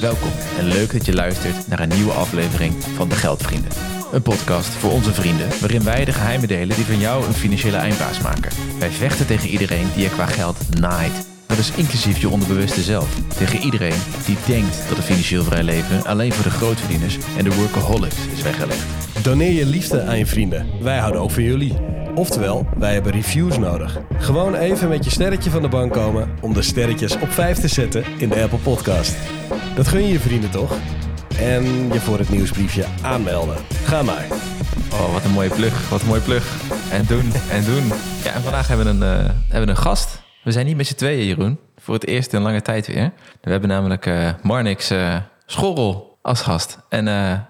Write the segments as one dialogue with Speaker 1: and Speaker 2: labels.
Speaker 1: Welkom en leuk dat je luistert naar een nieuwe aflevering van De Geldvrienden. Een podcast voor onze vrienden waarin wij de geheimen delen die van jou een financiële eindbaas maken. Wij vechten tegen iedereen die je qua geld naait. Dat is inclusief je onderbewuste zelf. Tegen iedereen die denkt dat een financieel vrij leven alleen voor de grootverdieners en de workaholics is weggelegd.
Speaker 2: Doneer je liefde aan je vrienden. Wij houden ook van jullie. Oftewel, wij hebben reviews nodig. Gewoon even met je sterretje van de bank komen om de sterretjes op 5 te zetten in de Apple Podcast. Dat gun je je vrienden toch? En je voor het nieuwsbriefje aanmelden. Ga maar.
Speaker 1: Oh, wat een mooie plug, wat een mooie plug. En doen, en doen. Ja, en vandaag hebben we een, eh, hebben we een gast. We zijn niet met z'n tweeën, Jeroen. Voor het eerst in lange tijd weer. We hebben namelijk eh Marnix eh Schorrel als gast. En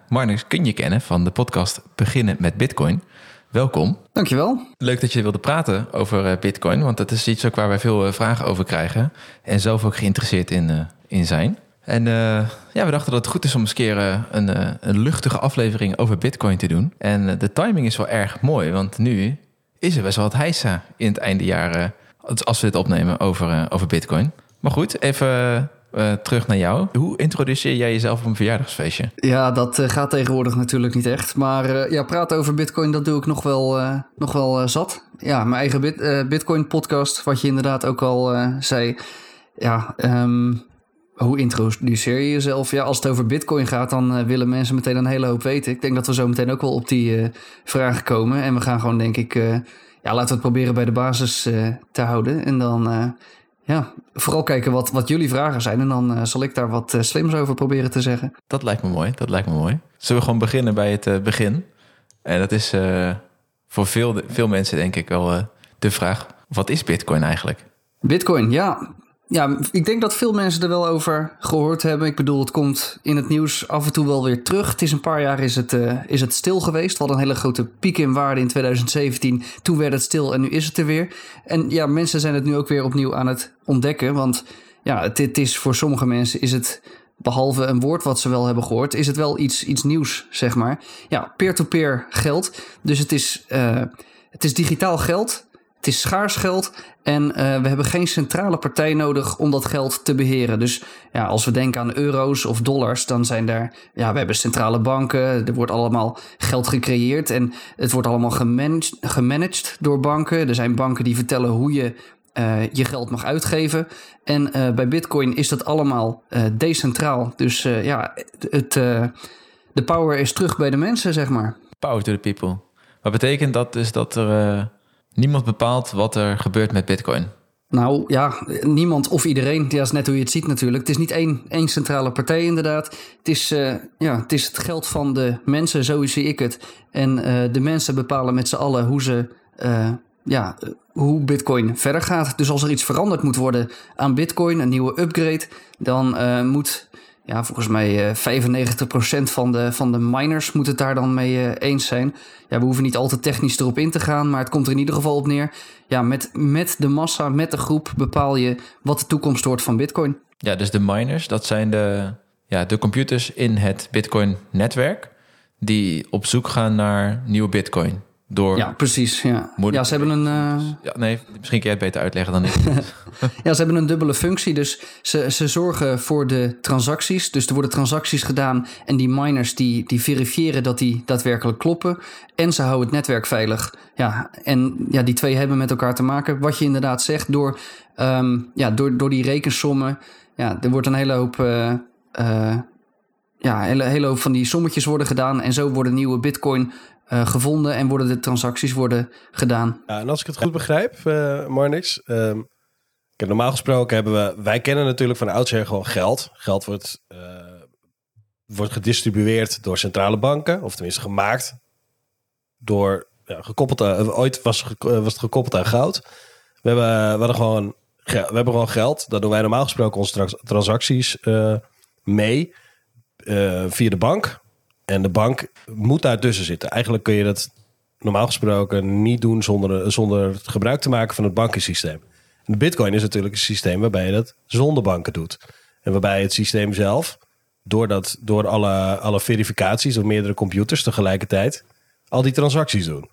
Speaker 1: Marnix kun je kennen van de podcast Beginnen met Bitcoin. Welkom.
Speaker 3: Dankjewel.
Speaker 1: Leuk dat je wilde praten over eh, Bitcoin, want dat is iets ook waar wij veel eh, vragen over krijgen. En zelf ook geïnteresseerd in, eh, in zijn. En ja, we dachten dat het goed is om eens een keer een, een luchtige aflevering over Bitcoin te doen. En de timing is wel erg mooi, want nu is er best wel wat heisa in het einde jaar eh, als- als we dit opnemen over, over Bitcoin. Maar goed, even eh, terug naar jou. Hoe introduceer jij jezelf op een verjaardagsfeestje?
Speaker 3: Ja, dat eh, gaat tegenwoordig natuurlijk niet echt. Maar eh, ja, praten over Bitcoin, dat doe ik nog wel, nog wel zat. Ja, mijn eigen bit, Bitcoin-podcast, wat je inderdaad ook al zei. Ja, ehm, hoe introduceer je jezelf? Ja, als het over Bitcoin gaat, dan willen mensen meteen een hele hoop weten. Ik denk dat we zo meteen ook wel op die vragen komen. En we gaan gewoon, denk ik, ja, laten we het proberen bij de basis te houden. En dan. Ja, vooral kijken wat, wat jullie vragen zijn. En dan eh, zal ik daar wat eh, slims over proberen te zeggen.
Speaker 1: Dat lijkt me mooi, dat lijkt me mooi. Zullen we gewoon beginnen bij het eh, begin? En dat is voor veel, veel mensen denk ik wel de vraag... wat is Bitcoin eigenlijk?
Speaker 3: Bitcoin, ja. Ja, ik denk dat veel mensen er wel over gehoord hebben. Ik bedoel, het komt in het nieuws af en toe wel weer terug. Het is een paar jaar is het, eh, is het stil geweest. We een hele grote piek in waarde in 2017. Toen werd het stil en nu is het er weer. En ja, mensen zijn het nu ook weer opnieuw aan het ontdekken. Want ja, het, het is voor sommige mensen is het behalve een woord wat ze wel hebben gehoord, is het wel iets, iets nieuws, zeg maar. Ja, peer-to-peer geld. Dus het is, eh, het is digitaal geld. Het is schaars geld en eh, we hebben geen centrale partij nodig om dat geld te beheren. Dus ja, als we denken aan euro's of dollars, dan zijn daar, ja, we hebben centrale banken, er wordt allemaal geld gecreëerd en het wordt allemaal gemanaged, door banken. Er zijn banken die vertellen hoe je eh, je geld mag uitgeven. En eh, bij Bitcoin is dat allemaal decentraal. Dus ja, het, de power is terug bij de mensen, zeg maar.
Speaker 1: Power to the people. Wat betekent dat dus dat er niemand bepaalt wat er gebeurt met Bitcoin?
Speaker 3: Nou ja, niemand of iedereen. Ja, is net hoe je het ziet natuurlijk. Het is niet één, één centrale partij inderdaad. Het is, eh, ja, het is het geld van de mensen, zo zie ik het. En eh, de mensen bepalen met z'n allen hoe ze... eh, ja, hoe Bitcoin verder gaat. Dus als er iets veranderd moet worden aan Bitcoin, een nieuwe upgrade, dan moet, ja, volgens mij eh 95% van de, van de miners moet het daar dan mee eh, eens zijn. Ja, we hoeven niet al te technisch erop in te gaan, maar het komt er in ieder geval op neer. Ja, met, met de massa, met de groep bepaal je wat de toekomst wordt van Bitcoin.
Speaker 1: Ja, dus de miners, dat zijn de, ja, de computers in het Bitcoin-netwerk... die op zoek gaan naar nieuwe Bitcoin. Door,
Speaker 3: Ja, precies. Ja, ja ze hebben een. eh,
Speaker 1: Ja, nee, misschien kun jij het beter uitleggen dan ik.
Speaker 3: Ja, ze hebben een dubbele functie. Dus ze, ze zorgen voor de transacties. Dus er worden transacties gedaan. En die miners die, die verifiëren dat die daadwerkelijk kloppen. En ze houden het netwerk veilig. Ja, en ja, die twee hebben met elkaar te maken. Wat je inderdaad zegt, door, ehm, ja, door, door die rekensommen. Ja, er wordt een hele hoop. eh, eh, ja, een hele, hele hoop van die sommetjes worden gedaan. En zo worden nieuwe bitcoin eh, gevonden. En worden de transacties worden gedaan.
Speaker 2: Ja, en als ik het goed begrijp, eh Marnix. kijk, normaal gesproken hebben we... Wij kennen natuurlijk van oudsher gewoon geld. Geld wordt, eh, wordt gedistribueerd door centrale banken. Of tenminste gemaakt door... Ja, gekoppeld aan, ooit was, was het gekoppeld aan goud. We hebben, we hadden gewoon, ge- we hebben gewoon geld. Daar doen wij normaal gesproken onze trans- transacties mee. via de bank. En de bank moet daartussen zitten. Eigenlijk kun je dat normaal gesproken niet doen zonder, zonder het gebruik te maken van het bankensysteem. En de Bitcoin is natuurlijk een systeem waarbij je dat zonder banken doet. En waarbij het systeem zelf, door, dat, door alle, alle verificaties door meerdere computers tegelijkertijd, al die transacties doen.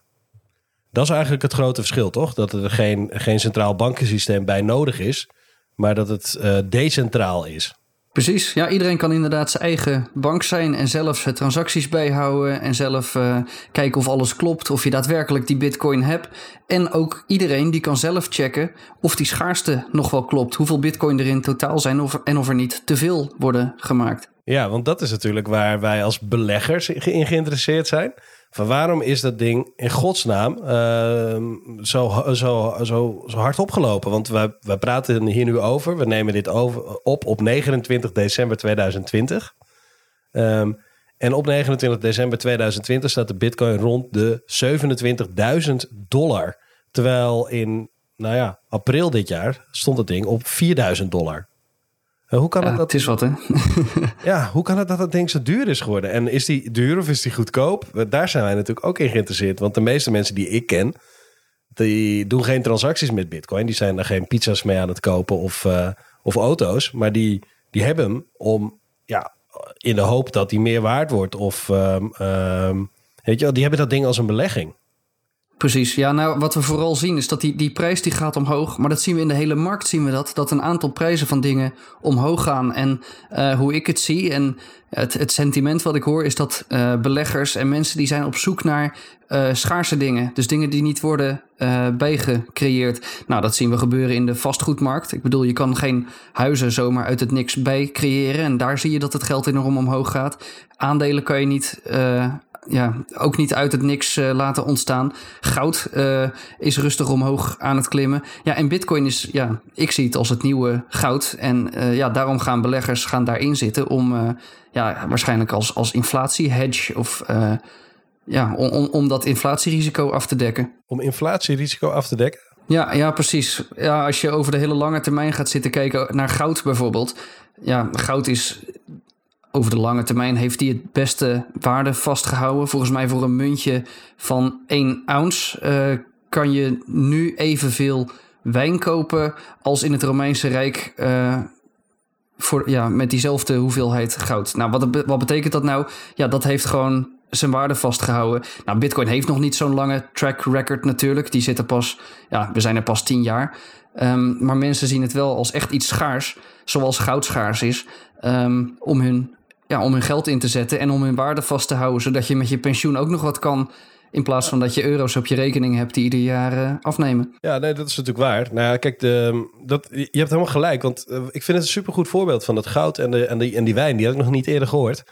Speaker 2: Dat is eigenlijk het grote verschil, toch? Dat er geen, geen centraal bankensysteem bij nodig is, maar dat het eh, decentraal is.
Speaker 3: Precies. Ja, iedereen kan inderdaad zijn eigen bank zijn en zelf zijn transacties bijhouden en zelf uh, kijken of alles klopt, of je daadwerkelijk die bitcoin hebt. En ook iedereen die kan zelf checken of die schaarste nog wel klopt, hoeveel bitcoin er in totaal zijn of, en of er niet te veel worden gemaakt.
Speaker 2: Ja, want dat is natuurlijk waar wij als beleggers in geïnteresseerd zijn. Van waarom is dat ding in godsnaam uh, zo, zo, zo, zo hard opgelopen? Want we, we praten hier nu over. We nemen dit over, op op 29 december 2020. Um, ehm, en op 29 december 2020 staat de bitcoin rond de 27.000 dollar. Terwijl in nou ja, april dit jaar stond het ding op 4.000 dollar.
Speaker 3: Eh, hoe kan het dat... Het is wat, hè?
Speaker 2: ja, hoe kan het dat dat ding zo duur is geworden? En is die duur of is die goedkoop? Daar zijn wij natuurlijk ook in geïnteresseerd. Want de meeste mensen die ik ken, die doen geen transacties met bitcoin. Die zijn er geen pizza's mee aan het kopen of, uh, of auto's. Maar die, die hebben hem om, ja, in de hoop dat die meer waard wordt. Of, um, um, weet je wel, die hebben dat ding als een belegging.
Speaker 3: Precies, ja, nou wat we vooral zien is dat die, die prijs die gaat omhoog. Maar dat zien we in de hele markt, zien we dat. Dat een aantal prijzen van dingen omhoog gaan. En uh, hoe ik het zie en het, het sentiment wat ik hoor is dat uh, beleggers en mensen die zijn op zoek naar uh, schaarse dingen. Dus dingen die niet worden bijgecreëerd. Nou, dat zien we gebeuren in de vastgoedmarkt. Ik bedoel, je kan geen huizen zomaar uit het niks bij creëren. En daar zie je dat het geld enorm omhoog gaat. Aandelen kan je niet ja, ook niet uit het niks uh, laten ontstaan. Goud uh, is rustig omhoog aan het klimmen. Ja, en Bitcoin is, ja, ik zie het als het nieuwe goud. En uh, ja, daarom gaan beleggers gaan daarin zitten om, ja, waarschijnlijk als, als inflatie-hedge of ja, om, om, om dat inflatierisico af te dekken.
Speaker 2: Om inflatierisico af te dekken?
Speaker 3: Ja, ja, precies. Ja, als je over de hele lange termijn gaat zitten kijken naar goud bijvoorbeeld. Ja, goud is over de lange termijn heeft hij het beste waarde vastgehouden. Volgens mij voor een muntje van 1 ounce uh, kan je nu evenveel wijn kopen als in het Romeinse Rijk. Uh, voor, ja, met diezelfde hoeveelheid goud. Nou, wat, wat betekent dat nou? Ja, dat heeft gewoon zijn waarde vastgehouden. Nou, Bitcoin heeft nog niet zo'n lange track record natuurlijk. Die zitten pas, ja, we zijn er pas tien jaar. Um, maar mensen zien het wel als echt iets schaars, zoals goud schaars is, um, om hun ja, om hun geld in te zetten en om hun waarde vast te houden, zodat je met je pensioen ook nog wat kan. In plaats van dat je euro's op je rekening hebt die ieder jaar uh, afnemen.
Speaker 2: Ja, nee, dat is natuurlijk waar. Nou ja, kijk, de, dat, je hebt helemaal gelijk. Want uh, ik vind het een supergoed voorbeeld van het goud en, de, en, die, en die wijn. Die had ik nog niet eerder gehoord.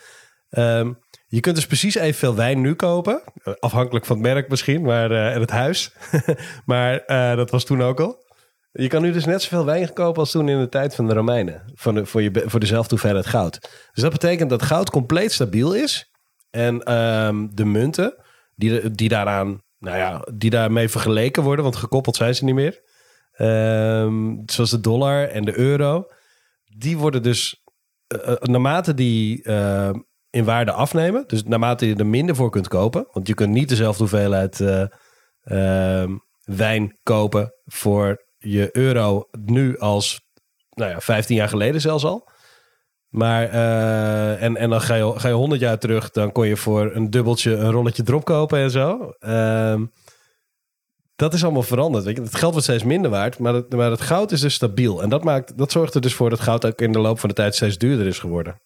Speaker 2: Um, je kunt dus precies evenveel wijn nu kopen. Afhankelijk van het merk misschien, maar, en het huis. maar dat was toen ook al. Je kan nu dus net zoveel wijn kopen als toen in de tijd van de Romeinen. Voor, de, voor, je, voor dezelfde hoeveelheid goud. Dus dat betekent dat goud compleet stabiel is. En um, de munten die, die daaraan, nou ja, die daarmee vergeleken worden, want gekoppeld zijn ze niet meer. Um, zoals de dollar en de euro. Die worden dus uh, naarmate die uh, in waarde afnemen. Dus naarmate je er minder voor kunt kopen. Want je kunt niet dezelfde hoeveelheid uh, wijn kopen voor je euro nu als nou ja, 15 jaar geleden zelfs al. Maar, uh, en, en dan ga je, ga je 100 jaar terug, dan kon je voor een dubbeltje een rolletje drop kopen en zo. Uh, dat is allemaal veranderd. Weet je? Het geld wordt steeds minder waard, maar het, maar het goud is dus stabiel. En dat, maakt, dat zorgt er dus voor dat goud ook in de loop van de tijd steeds duurder is geworden.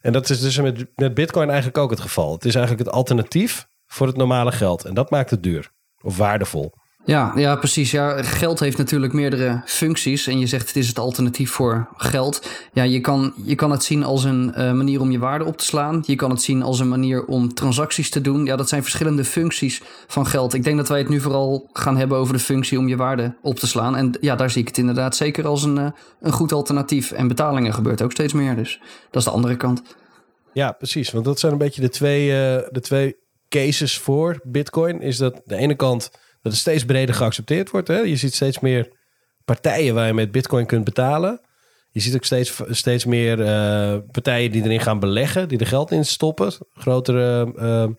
Speaker 2: En dat is dus met, met Bitcoin eigenlijk ook het geval. Het is eigenlijk het alternatief voor het normale geld. En dat maakt het duur of waardevol.
Speaker 3: Ja, ja, precies. Ja, geld heeft natuurlijk meerdere functies. En je zegt het is het alternatief voor geld. Ja, je kan, je kan het zien als een uh, manier om je waarde op te slaan. Je kan het zien als een manier om transacties te doen. Ja, dat zijn verschillende functies van geld. Ik denk dat wij het nu vooral gaan hebben over de functie om je waarde op te slaan. En ja, daar zie ik het inderdaad zeker als een, uh, een goed alternatief. En betalingen gebeurt ook steeds meer. Dus dat is de andere kant.
Speaker 2: Ja, precies. Want dat zijn een beetje de twee, uh, de twee cases voor Bitcoin. Is dat de ene kant dat het steeds breder geaccepteerd wordt. Hè? Je ziet steeds meer partijen waar je met bitcoin kunt betalen. Je ziet ook steeds, steeds meer uh, partijen die erin gaan beleggen, die er geld in stoppen. Grotere, uh,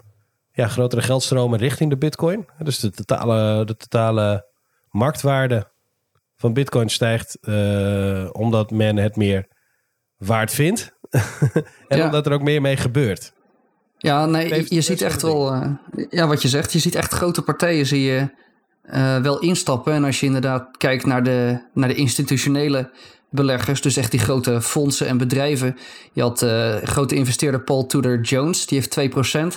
Speaker 2: ja, grotere geldstromen richting de bitcoin. Dus de totale, de totale marktwaarde van bitcoin stijgt uh, omdat men het meer waard vindt. en ja. omdat er ook meer mee gebeurt.
Speaker 3: Ja, nee, je, ziet echt wel, uh, ja, wat je zegt, je ziet echt grote partijen zie je uh, wel instappen. En als je inderdaad kijkt naar de, naar de institutionele beleggers, dus echt die grote fondsen en bedrijven. Je had uh, grote investeerder Paul Tudor Jones, die heeft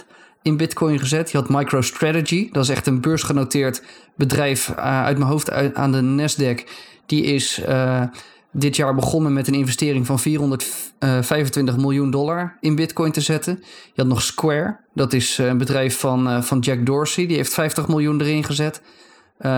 Speaker 3: 2% in Bitcoin gezet. Je had MicroStrategy, dat is echt een beursgenoteerd bedrijf uit mijn hoofd uit, aan de Nasdaq. Die is dit jaar begonnen met een investering van 425 miljoen dollar in Bitcoin te zetten. Je had nog Square, dat is een bedrijf van, van Jack Dorsey, die heeft 50 miljoen erin gezet.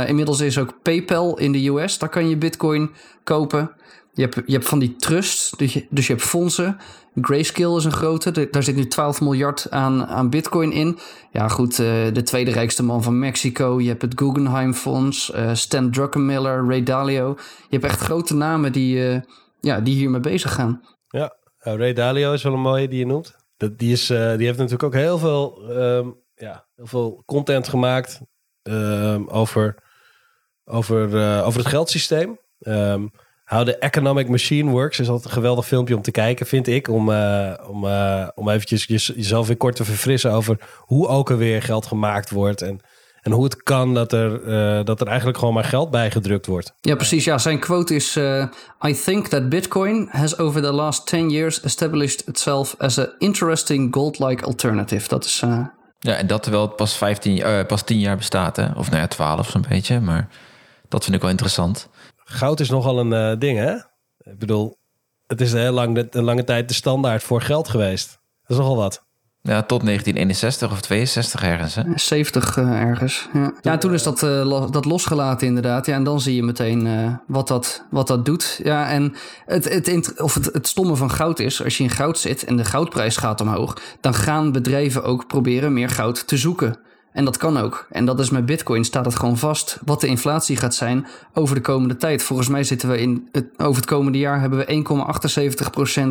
Speaker 3: Inmiddels is ook PayPal in de US. Daar kan je Bitcoin kopen. Je hebt, je hebt van die trusts, dus je, dus je hebt fondsen. Grayscale is een grote. daar zit nu 12 miljard aan, aan Bitcoin in. Ja, goed. Uh, de tweede rijkste man van Mexico. Je hebt het Guggenheim Fonds. Uh, Stan Druckenmiller, Ray Dalio. Je hebt echt grote namen die, ja, die hiermee bezig gaan.
Speaker 2: Ja, Ray Dalio is wel een mooie die je noemt. Dat, die, is, die heeft natuurlijk ook heel veel, um, ja, heel veel content gemaakt um, over, over, over het geldsysteem. Um, How the Economic Machine Works is altijd een geweldig filmpje om te kijken, vind ik. Om, uh, om, uh, om eventjes jezelf weer kort te verfrissen over hoe ook alweer geld gemaakt wordt. En, en hoe het kan dat er, uh, dat er eigenlijk gewoon maar geld bijgedrukt wordt.
Speaker 3: Ja, precies. Ja, zijn quote is: I think that Bitcoin has over the last 10 years established itself as an interesting gold-like alternative. Dat is
Speaker 1: ja, en dat terwijl het pas, 15, uh, pas 10 jaar bestaat, hè? of nou ja, 12 zo'n beetje. Maar dat vind ik wel interessant.
Speaker 2: Goud is nogal een uh, ding, hè? Ik bedoel, het is een, heel lang, een lange tijd de standaard voor geld geweest. Dat is nogal wat.
Speaker 1: Ja, tot 1961 of 62 ergens. Hè?
Speaker 3: 70 uh, eh, ergens. Ja. ja, toen is dat, uh, dat losgelaten inderdaad. Ja, en dan zie je meteen uh, wat, dat, wat dat doet. Ja, en het, het, of het, het stomme van goud is, als je in goud zit en de goudprijs gaat omhoog, dan gaan bedrijven ook proberen meer goud te zoeken. En dat kan ook. En dat is met Bitcoin staat het gewoon vast wat de inflatie gaat zijn over de komende tijd. Volgens mij zitten we in het, over het komende jaar hebben we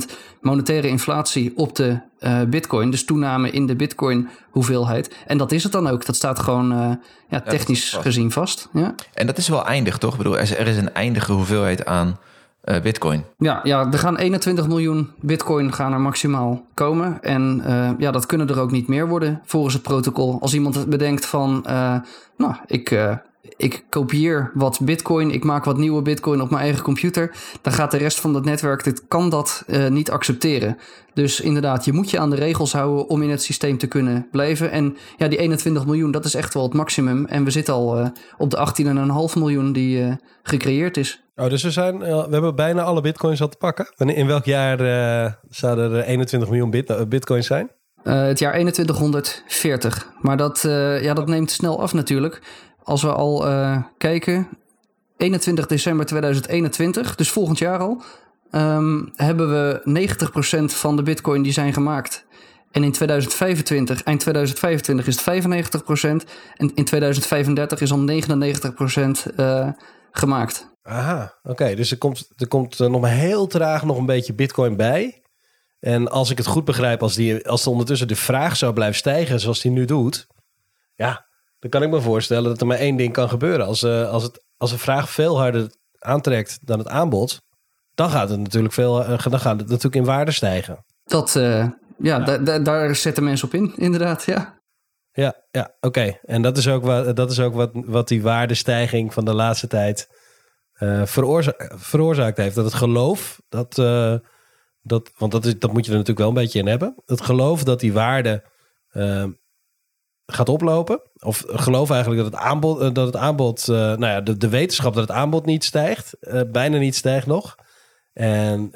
Speaker 3: 1,78% monetaire inflatie op de uh, Bitcoin. Dus toename in de Bitcoin hoeveelheid. En dat is het dan ook. Dat staat gewoon uh, ja, technisch ja, gezien vast. Ja.
Speaker 1: En dat is wel eindig, toch? Ik bedoel, er is een eindige hoeveelheid aan uh, bitcoin.
Speaker 3: Ja, ja, er gaan 21 miljoen bitcoin gaan er maximaal komen. En uh, ja, dat kunnen er ook niet meer worden volgens het protocol. Als iemand bedenkt van, uh, nou, ik, ik kopieer wat bitcoin, ik maak wat nieuwe bitcoin op mijn eigen computer, dan gaat de rest van het netwerk, dit kan dat niet accepteren. Dus inderdaad, je moet je aan de regels houden om in het systeem te kunnen blijven. En ja, die 21 miljoen, dat is echt wel het maximum. En we zitten al op de 18,5 miljoen die gecreëerd is.
Speaker 2: Oh, dus we, zijn, we hebben bijna alle bitcoins al te pakken. In welk jaar zouden er 21 miljoen bit, bitcoins zijn?
Speaker 3: Uh, het jaar 2140. Maar dat, ja, dat neemt snel af natuurlijk. Als we al kijken, 21 december 2021, dus volgend jaar al, um, hebben we 90% van de bitcoin die zijn gemaakt. En in 2025, eind 2025 is het 95%. En in 2035 is al 99% gemaakt.
Speaker 2: Aha, oké. Dus er komt, er komt nog maar heel traag nog een beetje bitcoin bij. En als ik het goed begrijp, als, die, als ondertussen de vraag zou blijven stijgen zoals die nu doet. Ja, dan kan ik me voorstellen dat er maar één ding kan gebeuren. Als, uh, als, het, als de vraag veel harder aantrekt dan het aanbod, dan gaat het natuurlijk, veel, uh, dan gaat het natuurlijk in waarde stijgen.
Speaker 3: Dat, uh, ja, ja. daar zetten mensen op in, inderdaad, ja.
Speaker 2: Ja, ja oké. En dat is ook, wat, dat is ook wat, wat die waardestijging van de laatste tijd uh, veroorza veroorzaakt heeft. Dat het geloof, dat, uh, dat, want dat, is, dat moet je er natuurlijk wel een beetje in hebben. Het geloof dat die waarde uh, gaat oplopen. Of geloof eigenlijk dat het aanbod, dat het aanbod nou ja, de, de wetenschap dat het aanbod niet stijgt, bijna niet stijgt nog. En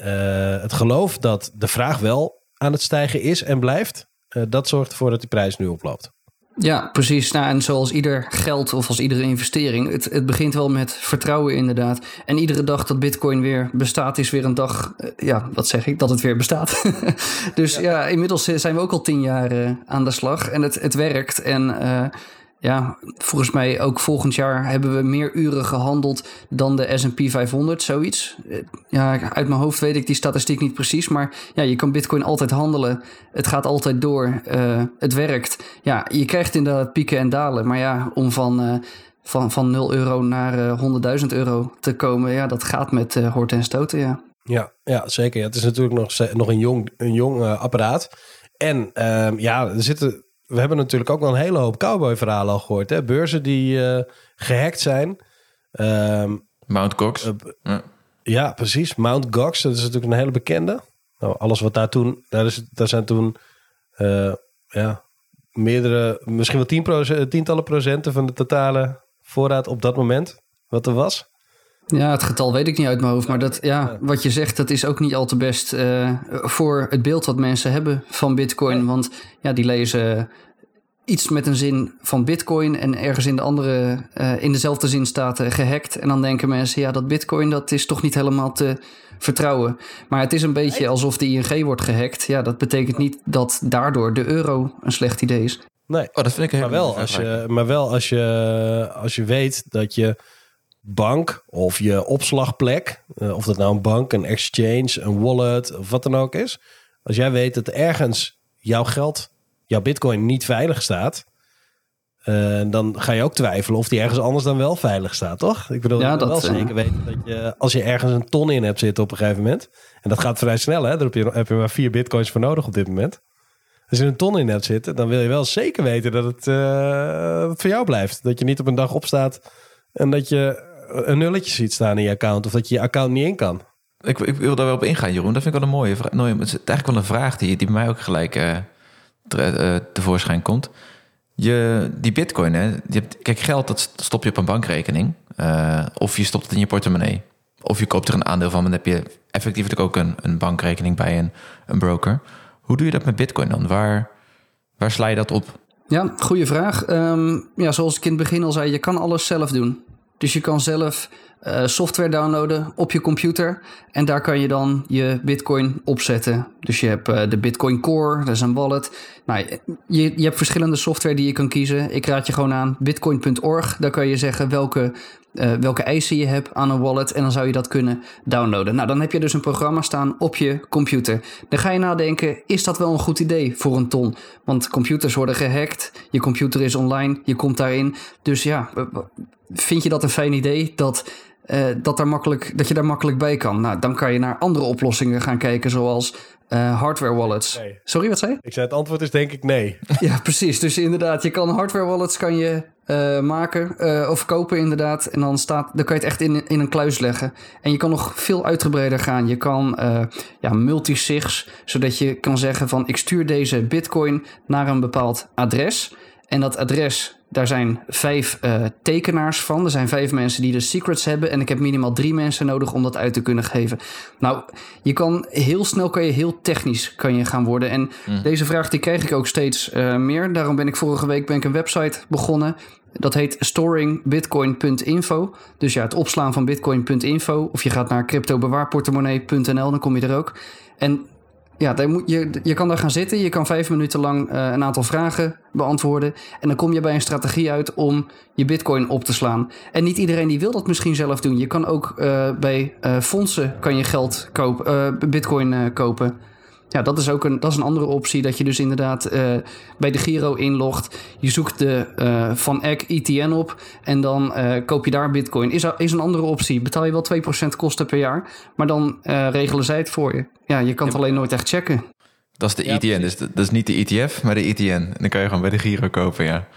Speaker 2: het geloof dat de vraag wel aan het stijgen is en blijft, dat zorgt ervoor dat die prijs nu oploopt.
Speaker 3: Ja, precies. Nou, en zoals ieder geld of als iedere investering, het, het begint wel met vertrouwen inderdaad. En iedere dag dat Bitcoin weer bestaat, is weer een dag, eh, ja, wat zeg ik, dat het weer bestaat. dus ja. inmiddels zijn we ook al tien jaar uh, aan de slag en het, het werkt. En uh, ja, volgens mij ook volgend jaar hebben we meer uren gehandeld dan de S&P 500, zoiets. Ja, uit mijn hoofd weet ik die statistiek niet precies, maar ja, je kan Bitcoin altijd handelen. Het gaat altijd door. Uh, het werkt. Ja, je krijgt inderdaad pieken en dalen, maar ja, om van, uh, van, van 0 euro naar uh, 100.000 euro te komen, ja, dat gaat met uh, horten en stoten, ja.
Speaker 2: Ja, ja zeker. Het is natuurlijk nog, nog een jong, een jong apparaat. En ehm, ja, er zitten we hebben natuurlijk ook wel een hele hoop cowboy-verhalen al gehoord. Hè? Beurzen die uh, gehackt zijn. Um,
Speaker 1: Mount Cox. Uh,
Speaker 2: ja. Ja, precies. Mount Gox, dat is natuurlijk een hele bekende. Nou, alles wat daar toen, daar, is, daar zijn toen uh, ja, meerdere, misschien wel tien procent, tientallen procenten van de totale voorraad op dat moment, wat er was.
Speaker 3: Ja, het getal weet ik niet uit mijn hoofd. Maar dat, ja, wat je zegt, dat is ook niet al te best uh, voor het beeld wat mensen hebben van Bitcoin. Want ja, die lezen iets met een zin van Bitcoin en ergens in de andere, uh, in dezelfde zin staat uh, gehackt. En dan denken mensen, ja, dat Bitcoin dat is toch niet helemaal te vertrouwen. Maar het is een beetje alsof de ING wordt gehackt. Ja, dat betekent niet dat daardoor de euro een slecht idee is.
Speaker 2: Nee,
Speaker 1: oh, dat vind ik
Speaker 2: maar wel, als je, maar wel als je, als je weet dat je bank of je opslagplek, uh, of dat nou een bank, een exchange, een wallet of wat dan ook is. Als jij weet dat ergens jouw geld, jouw bitcoin niet veilig staat, uh, dan ga je ook twijfelen of die ergens anders dan wel veilig staat, toch? Ik bedoel, ja, dat wel zeker weten dat je, als je ergens een ton in hebt zitten op een gegeven moment, en dat gaat vrij snel, hè? Daar heb je, heb je maar vier bitcoins voor nodig op dit moment. Als je een ton in hebt zitten, dan wil je wel zeker weten dat het, uh, dat het voor jou blijft. Dat je niet op een dag opstaat en dat je een nulletje ziet staan in je account of dat je je account niet in kan.
Speaker 1: Ik, ik wil daar wel op ingaan, Jeroen. Dat vind ik wel een mooie vraag. het is eigenlijk wel een vraag die, die bij mij ook gelijk uh, te, tevoorschijn komt. Je, die bitcoin, hè, je hebt, kijk, geld dat stop je op een bankrekening. Uh, of je stopt het in je portemonnee. Of je koopt er een aandeel van, dan heb je effectief ook een, een bankrekening bij een, een broker. Hoe doe je dat met bitcoin dan? Waar, waar sla je dat op?
Speaker 3: Ja, goede vraag. Um, ja, zoals ik in het begin al zei, je kan alles zelf doen. Dus je kan zelf uh, software downloaden op je computer. En daar kan je dan je Bitcoin opzetten. Dus je hebt uh, de Bitcoin Core, dat is een wallet. Nou, je, je hebt verschillende software die je kan kiezen. Ik raad je gewoon aan bitcoin.org. Daar kan je zeggen welke, uh, welke eisen je hebt aan een wallet. En dan zou je dat kunnen downloaden. Nou, dan heb je dus een programma staan op je computer. Dan ga je nadenken, is dat wel een goed idee voor een ton? Want computers worden gehackt. Je computer is online, je komt daarin. Dus ja, vind je dat een fijn idee dat, uh, dat, daar makkelijk, dat je daar makkelijk bij kan? Nou, dan kan je naar andere oplossingen gaan kijken, zoals uh, hardware wallets.
Speaker 2: Nee.
Speaker 3: Sorry, wat zei je?
Speaker 2: Ik zei het antwoord is denk ik nee.
Speaker 3: ja, precies. Dus inderdaad, je kan hardware wallets kan je uh, maken uh, of kopen inderdaad. En dan, staat, dan kan je het echt in, in een kluis leggen. En je kan nog veel uitgebreider gaan. Je kan ja, multisigs, zodat je kan zeggen van ik stuur deze bitcoin naar een bepaald adres. En dat adres daar zijn vijf uh, tekenaars van. Er zijn vijf mensen die de secrets hebben. En ik heb minimaal drie mensen nodig om dat uit te kunnen geven. Nou, je kan heel snel kan je heel technisch kan je gaan worden. En mm. deze vraag die krijg ik ook steeds uh, meer. Daarom ben ik vorige week ben ik een website begonnen. Dat heet storingbitcoin.info. Dus ja, het opslaan van bitcoin.info. Of je gaat naar cryptobewaarportemonnee.nl, dan kom je er ook. En ja, je, je kan daar gaan zitten. Je kan vijf minuten lang uh, een aantal vragen beantwoorden. En dan kom je bij een strategie uit om je bitcoin op te slaan. En niet iedereen die wil dat misschien zelf doen. Je kan ook uh, bij uh, fondsen kan je geld kopen, bitcoin kopen. Ja, dat is ook een, dat is een andere optie. Dat je dus inderdaad bij de Giro inlogt. Je zoekt de Van Eck ETN op. En dan koop je daar bitcoin. Is, is een andere optie. Betaal je wel 2% kosten per jaar. Maar dan regelen zij het voor je. Ja, je kan het alleen nooit echt checken.
Speaker 1: Dat is de ETN. Dus dat is niet de ETF, maar de ETN. En dan kan je gewoon bij de Giro kopen, ja.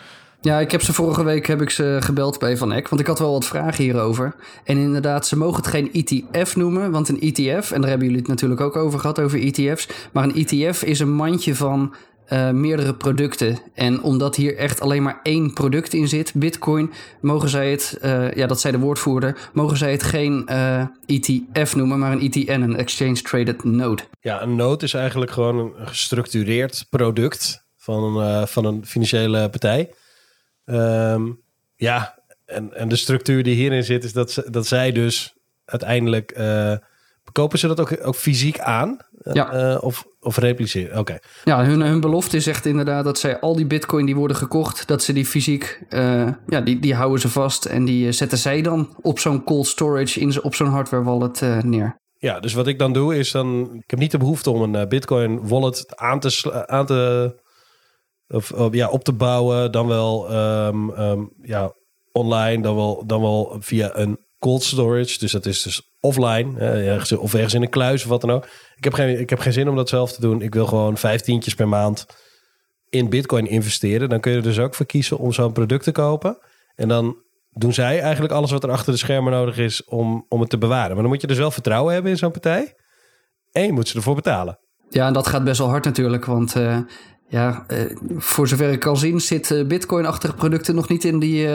Speaker 3: Ja, ik heb ze vorige week heb ik ze gebeld bij Van Eck, want ik had wel wat vragen hierover. En inderdaad, ze mogen het geen ETF noemen, want een ETF, en daar hebben jullie het natuurlijk ook over gehad, over ETF's. Maar een ETF is een mandje van uh, meerdere producten. En omdat hier echt alleen maar één product in zit, Bitcoin, mogen zij het, uh, ja, dat zei de woordvoerder, mogen zij het geen uh, eh, ETF noemen, maar een ETN, een Exchange Traded Node.
Speaker 2: Ja, een node is eigenlijk gewoon een gestructureerd product van, van een financiële partij. Um, ja, en, en de structuur die hierin zit, is dat, dat zij dus uiteindelijk. Kopen ze dat ook, ook fysiek aan?
Speaker 3: Ja.
Speaker 2: Uh, of, of repliceren? Oké.
Speaker 3: Ja, hun, hun belofte is echt inderdaad dat zij al die bitcoin die worden gekocht, dat ze die fysiek, uh, ja, die, die houden ze vast en die zetten zij dan op zo'n cold storage, in, op zo'n hardware wallet neer.
Speaker 2: Ja, dus wat ik dan doe is dan, ik heb niet de behoefte om een bitcoin wallet aan te, aan te of, ja, op te bouwen, dan wel um, um, ja, online, dan wel, dan wel via een cold storage. Dus dat is dus offline, ergens, of ergens in een kluis of wat dan ook. Ik heb, geen, ik heb geen zin om dat zelf te doen. Ik wil gewoon vijftientjes per maand in bitcoin investeren. Dan kun je er dus ook voor kiezen om zo'n product te kopen. En dan doen zij eigenlijk alles wat er achter de schermen nodig is om, om het te bewaren. Maar dan moet je dus wel vertrouwen hebben in zo'n partij. En je moet ze ervoor betalen.
Speaker 3: Ja, en dat gaat best wel hard natuurlijk. Want uh, ja, uh, voor zover ik kan zien, zit uh, Bitcoin-achtige producten nog niet in die,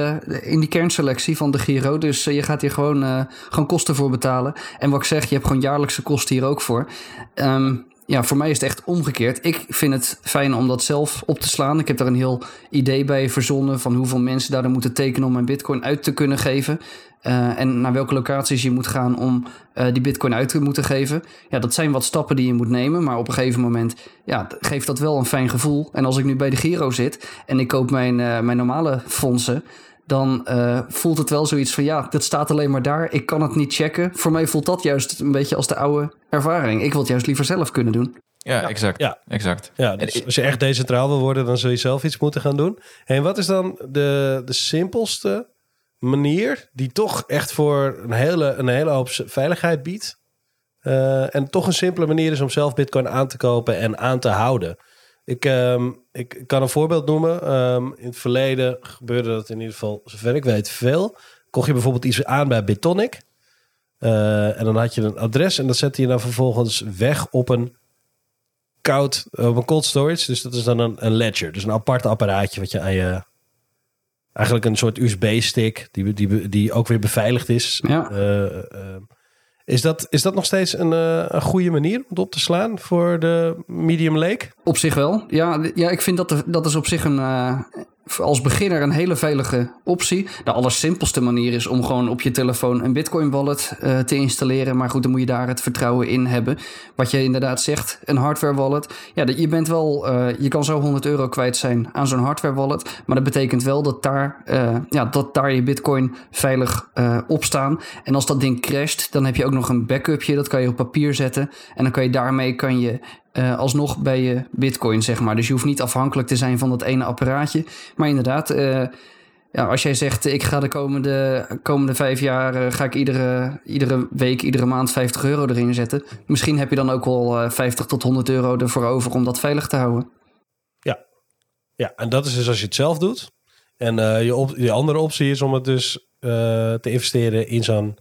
Speaker 3: in die kernselectie van de Giro. Dus je gaat hier gewoon, gewoon kosten voor betalen. En wat ik zeg, je hebt gewoon jaarlijkse kosten hier ook voor. Um, ja, voor mij is het echt omgekeerd. Ik vind het fijn om dat zelf op te slaan. Ik heb daar een heel idee bij verzonnen van hoeveel mensen daar moeten tekenen om mijn bitcoin uit te kunnen geven. Uh, en naar welke locaties je moet gaan om uh, die bitcoin uit te moeten geven. Ja, dat zijn wat stappen die je moet nemen. Maar op een gegeven moment ja, geeft dat wel een fijn gevoel. En als ik nu bij de Giro zit en ik koop mijn, uh, mijn normale fondsen dan uh, voelt het wel zoiets van ja, dat staat alleen maar daar. Ik kan het niet checken. Voor mij voelt dat juist een beetje als de oude ervaring. Ik wil het juist liever zelf kunnen doen.
Speaker 1: Ja, ja. exact. Ja. exact.
Speaker 2: Ja, dus als je echt decentraal wil worden, dan zul je zelf iets moeten gaan doen. En wat is dan de, de simpelste manier die toch echt voor een hele, een hele hoop veiligheid biedt? Uh, en toch een simpele manier is om zelf Bitcoin aan te kopen en aan te houden. Ik, um, ik kan een voorbeeld noemen. Um, in het verleden gebeurde dat in ieder geval, zover ik weet, veel. Kocht je bijvoorbeeld iets aan bij Bitonic. Uh, en dan had je een adres en dat zette je dan vervolgens weg op een koud, op een cold storage. Dus dat is dan een, een ledger. Dus een apart apparaatje wat je aan je... Eigenlijk een soort USB-stick die, die, die ook weer beveiligd is.
Speaker 3: Ja. Uh,
Speaker 2: is dat, is dat nog steeds een, uh, een goede manier om het op te slaan voor de medium lake?
Speaker 3: Op zich wel. Ja, ja ik vind dat, de, dat is op zich een, uh, als beginner een hele veilige optie. De allersimpelste manier is om gewoon op je telefoon een Bitcoin wallet uh, te installeren. Maar goed, dan moet je daar het vertrouwen in hebben. Wat je inderdaad zegt, een hardware wallet. Ja, je bent wel, uh, je kan zo 100 euro kwijt zijn aan zo'n hardware wallet. Maar dat betekent wel dat daar, uh, ja, dat daar je Bitcoin veilig op staan. En als dat ding crasht, dan heb je ook nog een backupje. Dat kan je op papier zetten. En dan kan je daarmee kan je uh, alsnog bij je bitcoin, zeg maar. Dus je hoeft niet afhankelijk te zijn van dat ene apparaatje. Maar inderdaad, uh, ja, als jij zegt ik ga de komende, komende vijf jaar uh, ga ik iedere, iedere week, iedere maand 50 euro erin zetten. Misschien heb je dan ook wel 50 tot 100 euro ervoor over om dat veilig te houden.
Speaker 2: Ja, ja en dat is dus als je het zelf doet. En je, je andere optie is om het dus te investeren in zo'n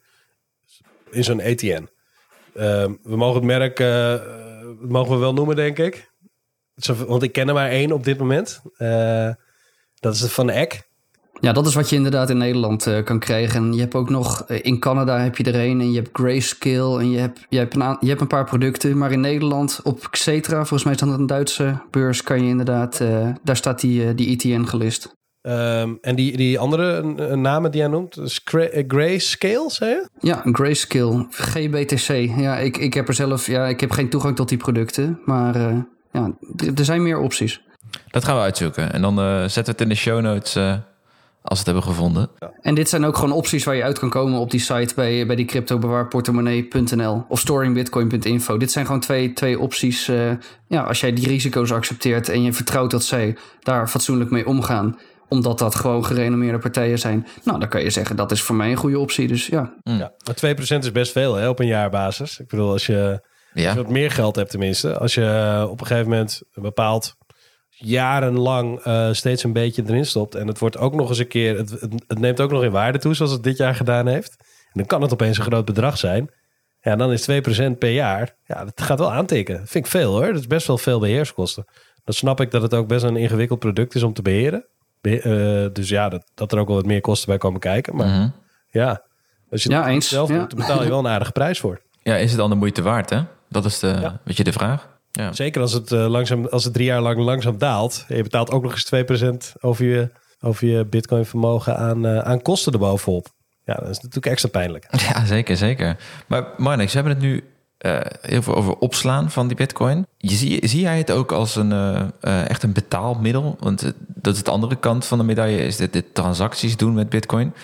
Speaker 2: in zo'n. Ehm, we mogen het merk mogen we wel noemen, denk ik. Want ik ken er maar één op dit moment. Uh, dat is het van Eck.
Speaker 3: Ja, dat is wat je inderdaad in Nederland uh, kan krijgen. En je hebt ook nog, in Canada heb je er een en je hebt Grayscale en je hebt, je, hebt een je hebt een paar producten. Maar in Nederland op Xetra, volgens mij is dat een Duitse beurs, kan je inderdaad, daar staat die, die ETN gelist.
Speaker 2: Um, en die, die andere namen die jij noemt, is Grayscale, zei je?
Speaker 3: Ja, Grayscale, GBTC. Ja, ik, ik heb er zelf, ja, ik heb geen toegang tot die producten, maar uh, ja, er zijn meer opties.
Speaker 1: Dat gaan we uitzoeken en dan uh, zetten we het in de show notes uh, als we het hebben gevonden.
Speaker 3: En dit zijn ook gewoon opties waar je uit kan komen op die site bij, bij die cryptobewaarportemonnee.nl of storingbitcoin.info. Dit zijn gewoon twee, twee opties. ja, als jij die risico's accepteert en je vertrouwt dat zij daar fatsoenlijk mee omgaan omdat dat gewoon gerenommeerde partijen zijn. Nou, dan kan je zeggen dat is voor mij een goede optie. Dus ja.
Speaker 2: Mm. ja maar 2% is best veel hè, op een jaarbasis. Ik bedoel, als je, ja. als je wat meer geld hebt tenminste. Als je op een gegeven moment een bepaald jarenlang uh, steeds een beetje erin stopt. En het wordt ook nog eens een keer, het, het, neemt ook nog in waarde toe, zoals het dit jaar gedaan heeft. En dan kan het opeens een groot bedrag zijn. Ja, dan is 2% per jaar. Ja, dat gaat wel aantikken. Dat vind ik veel hoor. Dat is best wel veel beheerskosten. Dan snap ik dat het ook best een ingewikkeld product is om te beheren. Uh, dus ja, dat, dat er ook wel wat meer kosten bij komen kijken. Maar mm-hmm. ja, als je
Speaker 3: ja,
Speaker 2: het zelf doet, dan betaal je wel een aardige prijs voor.
Speaker 1: Ja, is het dan de moeite waard, hè? Dat is de, ja. weet je, de vraag.
Speaker 2: Ja. Zeker als het, uh, langzaam, als het drie jaar lang langzaam daalt. Je betaalt ook nog eens 2% over je, over je bitcoin vermogen aan, uh, aan kosten erbovenop. Ja, dat is natuurlijk extra pijnlijk.
Speaker 1: Ja, zeker, zeker. Maar Marnix, we hebben het nu uh, heel veel over opslaan van die bitcoin. Je, zie, jij het ook als een, uh, uh, echt een betaalmiddel? Want dat is de andere kant van de medaille, is dit transacties doen met bitcoin.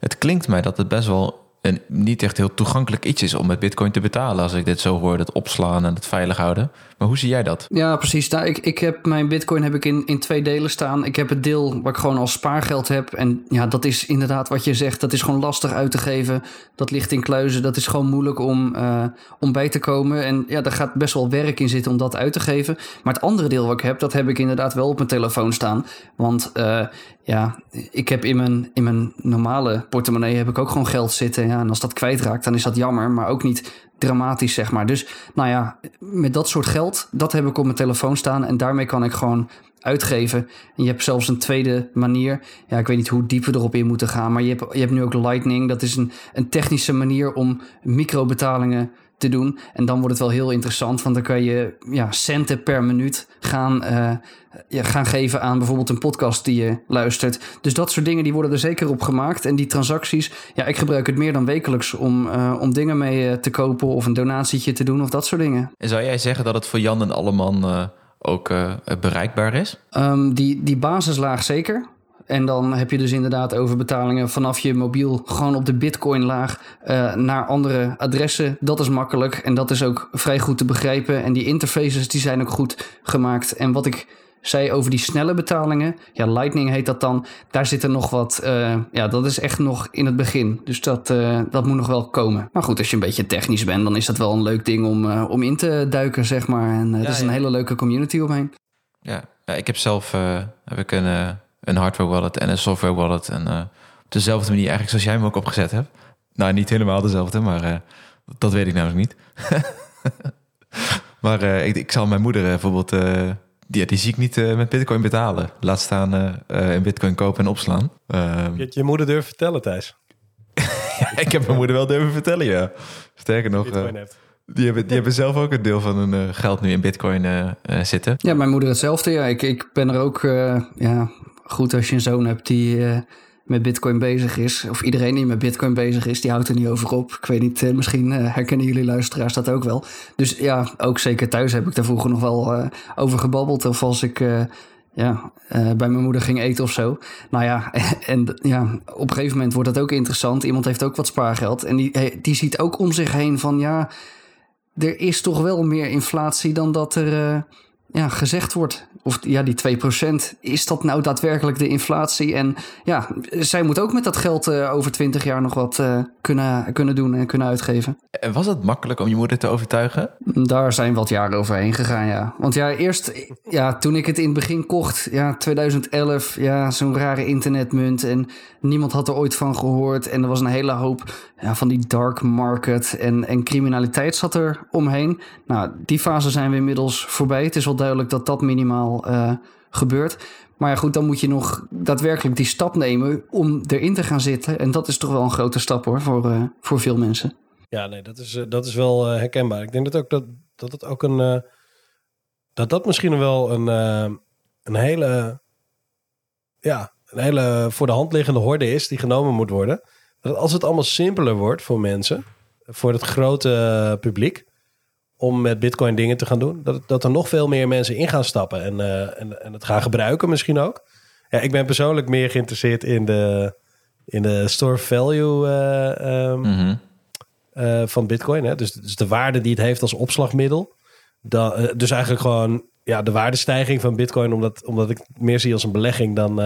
Speaker 1: Het klinkt mij dat het best wel een niet echt heel toegankelijk iets is om met bitcoin te betalen. Als ik dit zo hoor, het opslaan en het veilig houden. Maar hoe zie jij dat?
Speaker 3: Ja, precies. Ik, ik heb mijn bitcoin heb ik in, in twee delen staan. Ik heb het deel waar ik gewoon als spaargeld heb. En ja, dat is inderdaad wat je zegt. Dat is gewoon lastig uit te geven. Dat ligt in kluizen. Dat is gewoon moeilijk om, uh, om bij te komen. En ja, daar gaat best wel werk in zitten om dat uit te geven. Maar het andere deel wat ik heb, dat heb ik inderdaad wel op mijn telefoon staan. Want uh, ja, ik heb in mijn, in mijn normale portemonnee heb ik ook gewoon geld zitten. Ja, en als dat kwijtraakt, dan is dat jammer. Maar ook niet dramatisch, zeg maar. Dus nou ja, met dat soort geld, dat heb ik op mijn telefoon staan. En daarmee kan ik gewoon uitgeven. En je hebt zelfs een tweede manier. Ja, ik weet niet hoe diep we erop in moeten gaan. Maar je hebt, je hebt nu ook Lightning. Dat is een, een technische manier om microbetalingen te doen. En dan wordt het wel heel interessant, want dan kan je ja, centen per minuut gaan, uh, ja, gaan geven aan bijvoorbeeld een podcast die je luistert. Dus dat soort dingen die worden er zeker op gemaakt. En die transacties, ja, ik gebruik het meer dan wekelijks om, uh, om dingen mee uh, te kopen of een donatietje te doen of dat soort dingen.
Speaker 1: En zou jij zeggen dat het voor Jan en Alleman ook bereikbaar is?
Speaker 3: Um, die, die basislaag zeker. En dan heb je dus inderdaad over betalingen vanaf je mobiel gewoon op de Bitcoin-laag uh, naar andere adressen. Dat is makkelijk en dat is ook vrij goed te begrijpen. En die interfaces die zijn ook goed gemaakt. En wat ik zei over die snelle betalingen, ja, Lightning heet dat dan. Daar zit er nog wat, uh, ja, dat is echt nog in het begin. Dus dat, uh, dat moet nog wel komen. Maar goed, als je een beetje technisch bent, dan is dat wel een leuk ding om, om in te duiken, zeg maar. En er ja, is een ja. hele leuke community omheen.
Speaker 1: Ja, ja ik heb zelf heb ik een een hardware wallet en een software wallet. En uh, op dezelfde manier eigenlijk zoals jij hem ook opgezet hebt. Nou, niet helemaal dezelfde, maar uh, dat weet ik namelijk niet. maar uh, ik, ik, zal mijn moeder bijvoorbeeld, die, die zie ik niet met bitcoin betalen. Laat staan in bitcoin kopen en opslaan.
Speaker 2: je hebt je moeder durven vertellen, Thijs?
Speaker 1: ja, ik heb mijn moeder wel durven vertellen, ja. Sterker nog... Die hebben, die hebben zelf ook een deel van hun uh, geld nu in bitcoin uh, uh, zitten.
Speaker 3: Ja, mijn moeder hetzelfde. Ja. Ik, ik ben er ook ja, goed als je een zoon hebt die uh, met bitcoin bezig is. Of iedereen die met bitcoin bezig is, die houdt er niet over op. Ik weet niet, uh, misschien uh, herkennen jullie luisteraars dat ook wel. Dus ja, ook zeker thuis heb ik daar vroeger nog wel over gebabbeld. Of als ik ja, bij mijn moeder ging eten of zo. Nou ja, en ja, op een gegeven moment wordt dat ook interessant. Iemand heeft ook wat spaargeld. En die, die ziet ook om zich heen van ja, er is toch wel meer inflatie dan dat er ja, gezegd wordt. Of ja, die 2%, is dat nou daadwerkelijk de inflatie? En ja, zij moet ook met dat geld uh, over 20 jaar nog wat uh, kunnen, kunnen doen en kunnen uitgeven.
Speaker 1: En was het makkelijk om je moeder te overtuigen?
Speaker 3: Daar zijn wat jaren overheen gegaan, ja. Want ja, eerst, ja, toen ik het in het begin kocht, ja, 2011, ja, zo'n rare internetmunt. En niemand had er ooit van gehoord. En er was een hele hoop ja, van die dark market en, en criminaliteit zat er omheen. Nou, die fase zijn we inmiddels voorbij. Het is wel duidelijk dat dat minimaal uh, gebeurt. Maar ja, goed, dan moet je nog daadwerkelijk die stap nemen om erin te gaan zitten. En dat is toch wel een grote stap hoor, voor, uh, voor veel mensen.
Speaker 2: Ja, nee, dat is, uh, dat is wel herkenbaar. Ik denk dat ook dat, dat het ook een. dat dat misschien wel een, een hele. Ja, een hele voor de hand liggende horde is die genomen moet worden. Dat als het allemaal simpeler wordt voor mensen, voor het grote publiek, om met Bitcoin dingen te gaan doen, dat, dat er nog veel meer mensen in gaan stappen en, uh, en, en het gaan gebruiken misschien ook. Ja, ik ben persoonlijk meer geïnteresseerd in de, in de store value uh, um, mm -hmm. uh, van Bitcoin. Hè? Dus, dus de waarde die het heeft als opslagmiddel. Dus eigenlijk gewoon ja, de waardestijging van Bitcoin, omdat, omdat ik meer zie als een belegging dan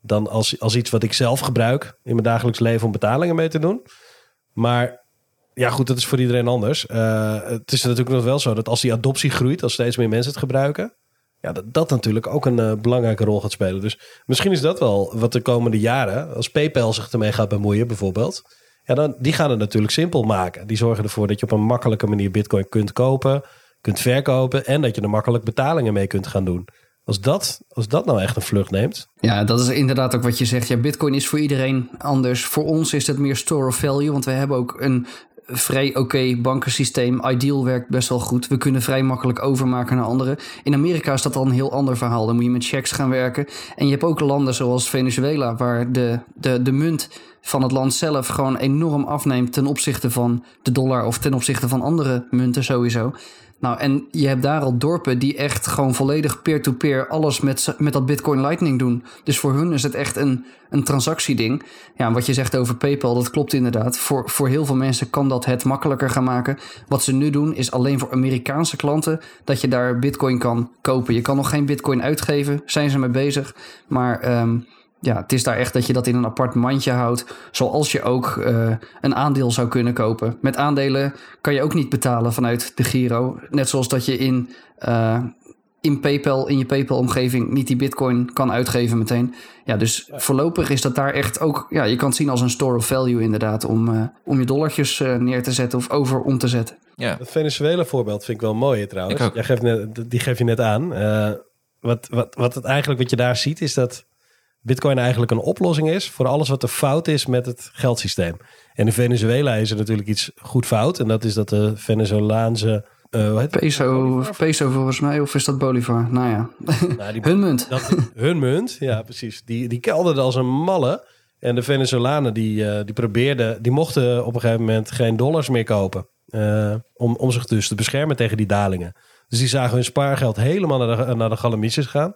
Speaker 2: dan als, als iets wat ik zelf gebruik in mijn dagelijks leven om betalingen mee te doen. Maar ja, goed, dat is voor iedereen anders. Uh, het is natuurlijk nog wel zo dat als die adoptie groeit, als steeds meer mensen het gebruiken, ja, dat dat natuurlijk ook een uh, belangrijke rol gaat spelen. Dus misschien is dat wel wat de komende jaren, als PayPal zich ermee gaat bemoeien bijvoorbeeld, ja, dan, die gaan het natuurlijk simpel maken. Die zorgen ervoor dat je op een makkelijke manier Bitcoin kunt kopen, kunt verkopen en dat je er makkelijk betalingen mee kunt gaan doen. Als dat, als dat nou echt een vlucht neemt.
Speaker 3: Ja, dat is inderdaad ook wat je zegt. Ja, Bitcoin is voor iedereen anders. Voor ons is het meer store of value, want we hebben ook een vrij oké okay bankensysteem. Ideal werkt best wel goed. We kunnen vrij makkelijk overmaken naar anderen. In Amerika is dat al een heel ander verhaal. Dan moet je met checks gaan werken. En je hebt ook landen zoals Venezuela, waar de, de, de munt van het land zelf gewoon enorm afneemt ten opzichte van de dollar of ten opzichte van andere munten sowieso. Nou, en je hebt daar al dorpen die echt gewoon volledig peer-to-peer alles met, met dat Bitcoin Lightning doen. Dus voor hun is het echt een, een transactieding. Ja, wat je zegt over PayPal, dat klopt inderdaad. Voor, voor heel veel mensen kan dat het makkelijker gaan maken. Wat ze nu doen is alleen voor Amerikaanse klanten dat je daar Bitcoin kan kopen. Je kan nog geen Bitcoin uitgeven, zijn ze mee bezig. Maar. Um, ja, het is daar echt dat je dat in een apart mandje houdt. Zoals je ook uh, een aandeel zou kunnen kopen. Met aandelen kan je ook niet betalen vanuit de Giro. Net zoals dat je in, uh, in PayPal, in je PayPal-omgeving, niet die Bitcoin kan uitgeven meteen. Ja, dus voorlopig is dat daar echt ook. Ja, je kan het zien als een store of value, inderdaad. Om, uh, om je dollartjes neer te zetten of over om te zetten.
Speaker 2: Ja. Het Venezuela-voorbeeld vind ik wel mooi trouwens. Jij geeft net, die geef je net aan. wat, wat, wat het eigenlijk wat je daar ziet, is dat Bitcoin eigenlijk een oplossing is voor alles wat er fout is met het geldsysteem. En in Venezuela is er natuurlijk iets goed fout. En dat is dat de Venezolaanse.
Speaker 3: Uh, peso, peso volgens mij, of is dat Bolivar? Nou ja, nou, die, hun munt.
Speaker 2: Dat, hun munt, ja precies. Die, die kelderde als een malle. En de Venezolanen die, uh, die probeerden, die mochten op een gegeven moment geen dollars meer kopen. Uh, om, om zich dus te beschermen tegen die dalingen. Dus die zagen hun spaargeld helemaal naar de, naar de gaan.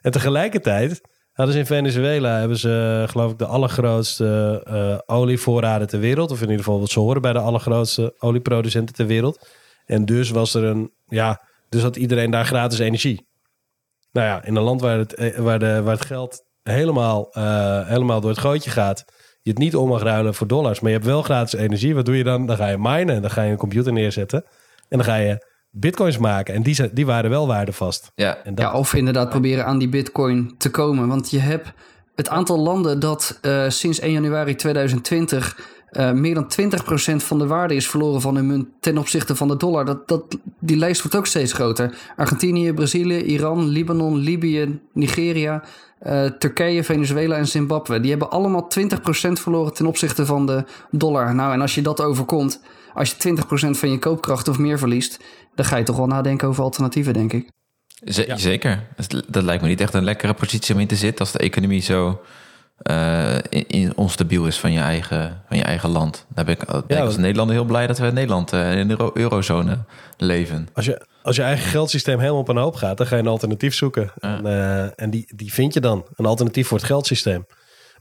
Speaker 2: En tegelijkertijd Hadden ze in Venezuela hebben ze, geloof ik, de allergrootste uh, olievoorraden ter wereld. Of in ieder geval wat ze horen bij de allergrootste olieproducenten ter wereld. En dus was er een, ja, dus had iedereen daar gratis energie. Nou ja, in een land waar het, eh, waar de, waar het geld helemaal, helemaal door het gootje gaat. Je het niet om mag ruilen voor dollars. Maar je hebt wel gratis energie. Wat doe je dan? Dan ga je minen. En dan ga je een computer neerzetten. En dan ga je bitcoins maken. En die, die waren wel waardevast.
Speaker 3: Ja. En dat... ja, of inderdaad proberen aan die bitcoin te komen. Want je hebt het aantal landen dat uh, sinds 1 januari 2020 uh, meer dan 20% van de waarde is verloren van hun munt ten opzichte van de dollar. Dat, dat, die lijst wordt ook steeds groter. Argentinië, Brazilië, Iran, Libanon, Libië, Nigeria, uh, Turkije, Venezuela en Zimbabwe. Die hebben allemaal 20% verloren ten opzichte van de dollar. Nou, en als je dat overkomt, als je 20% van je koopkracht of meer verliest, dan ga je toch wel nadenken over alternatieven, denk ik.
Speaker 1: Zeker. Dat lijkt me niet echt een lekkere positie om in te zitten als de economie zo uh, in, onstabiel is van je eigen, van je eigen land. Daar ben ik, ben ik als Nederlander heel blij dat we in Nederland uh, in de eurozone leven.
Speaker 2: Als je, als je eigen geldsysteem helemaal op een hoop gaat, dan ga je een alternatief zoeken. En, uh, en die, die vind je dan. Een alternatief voor het geldsysteem.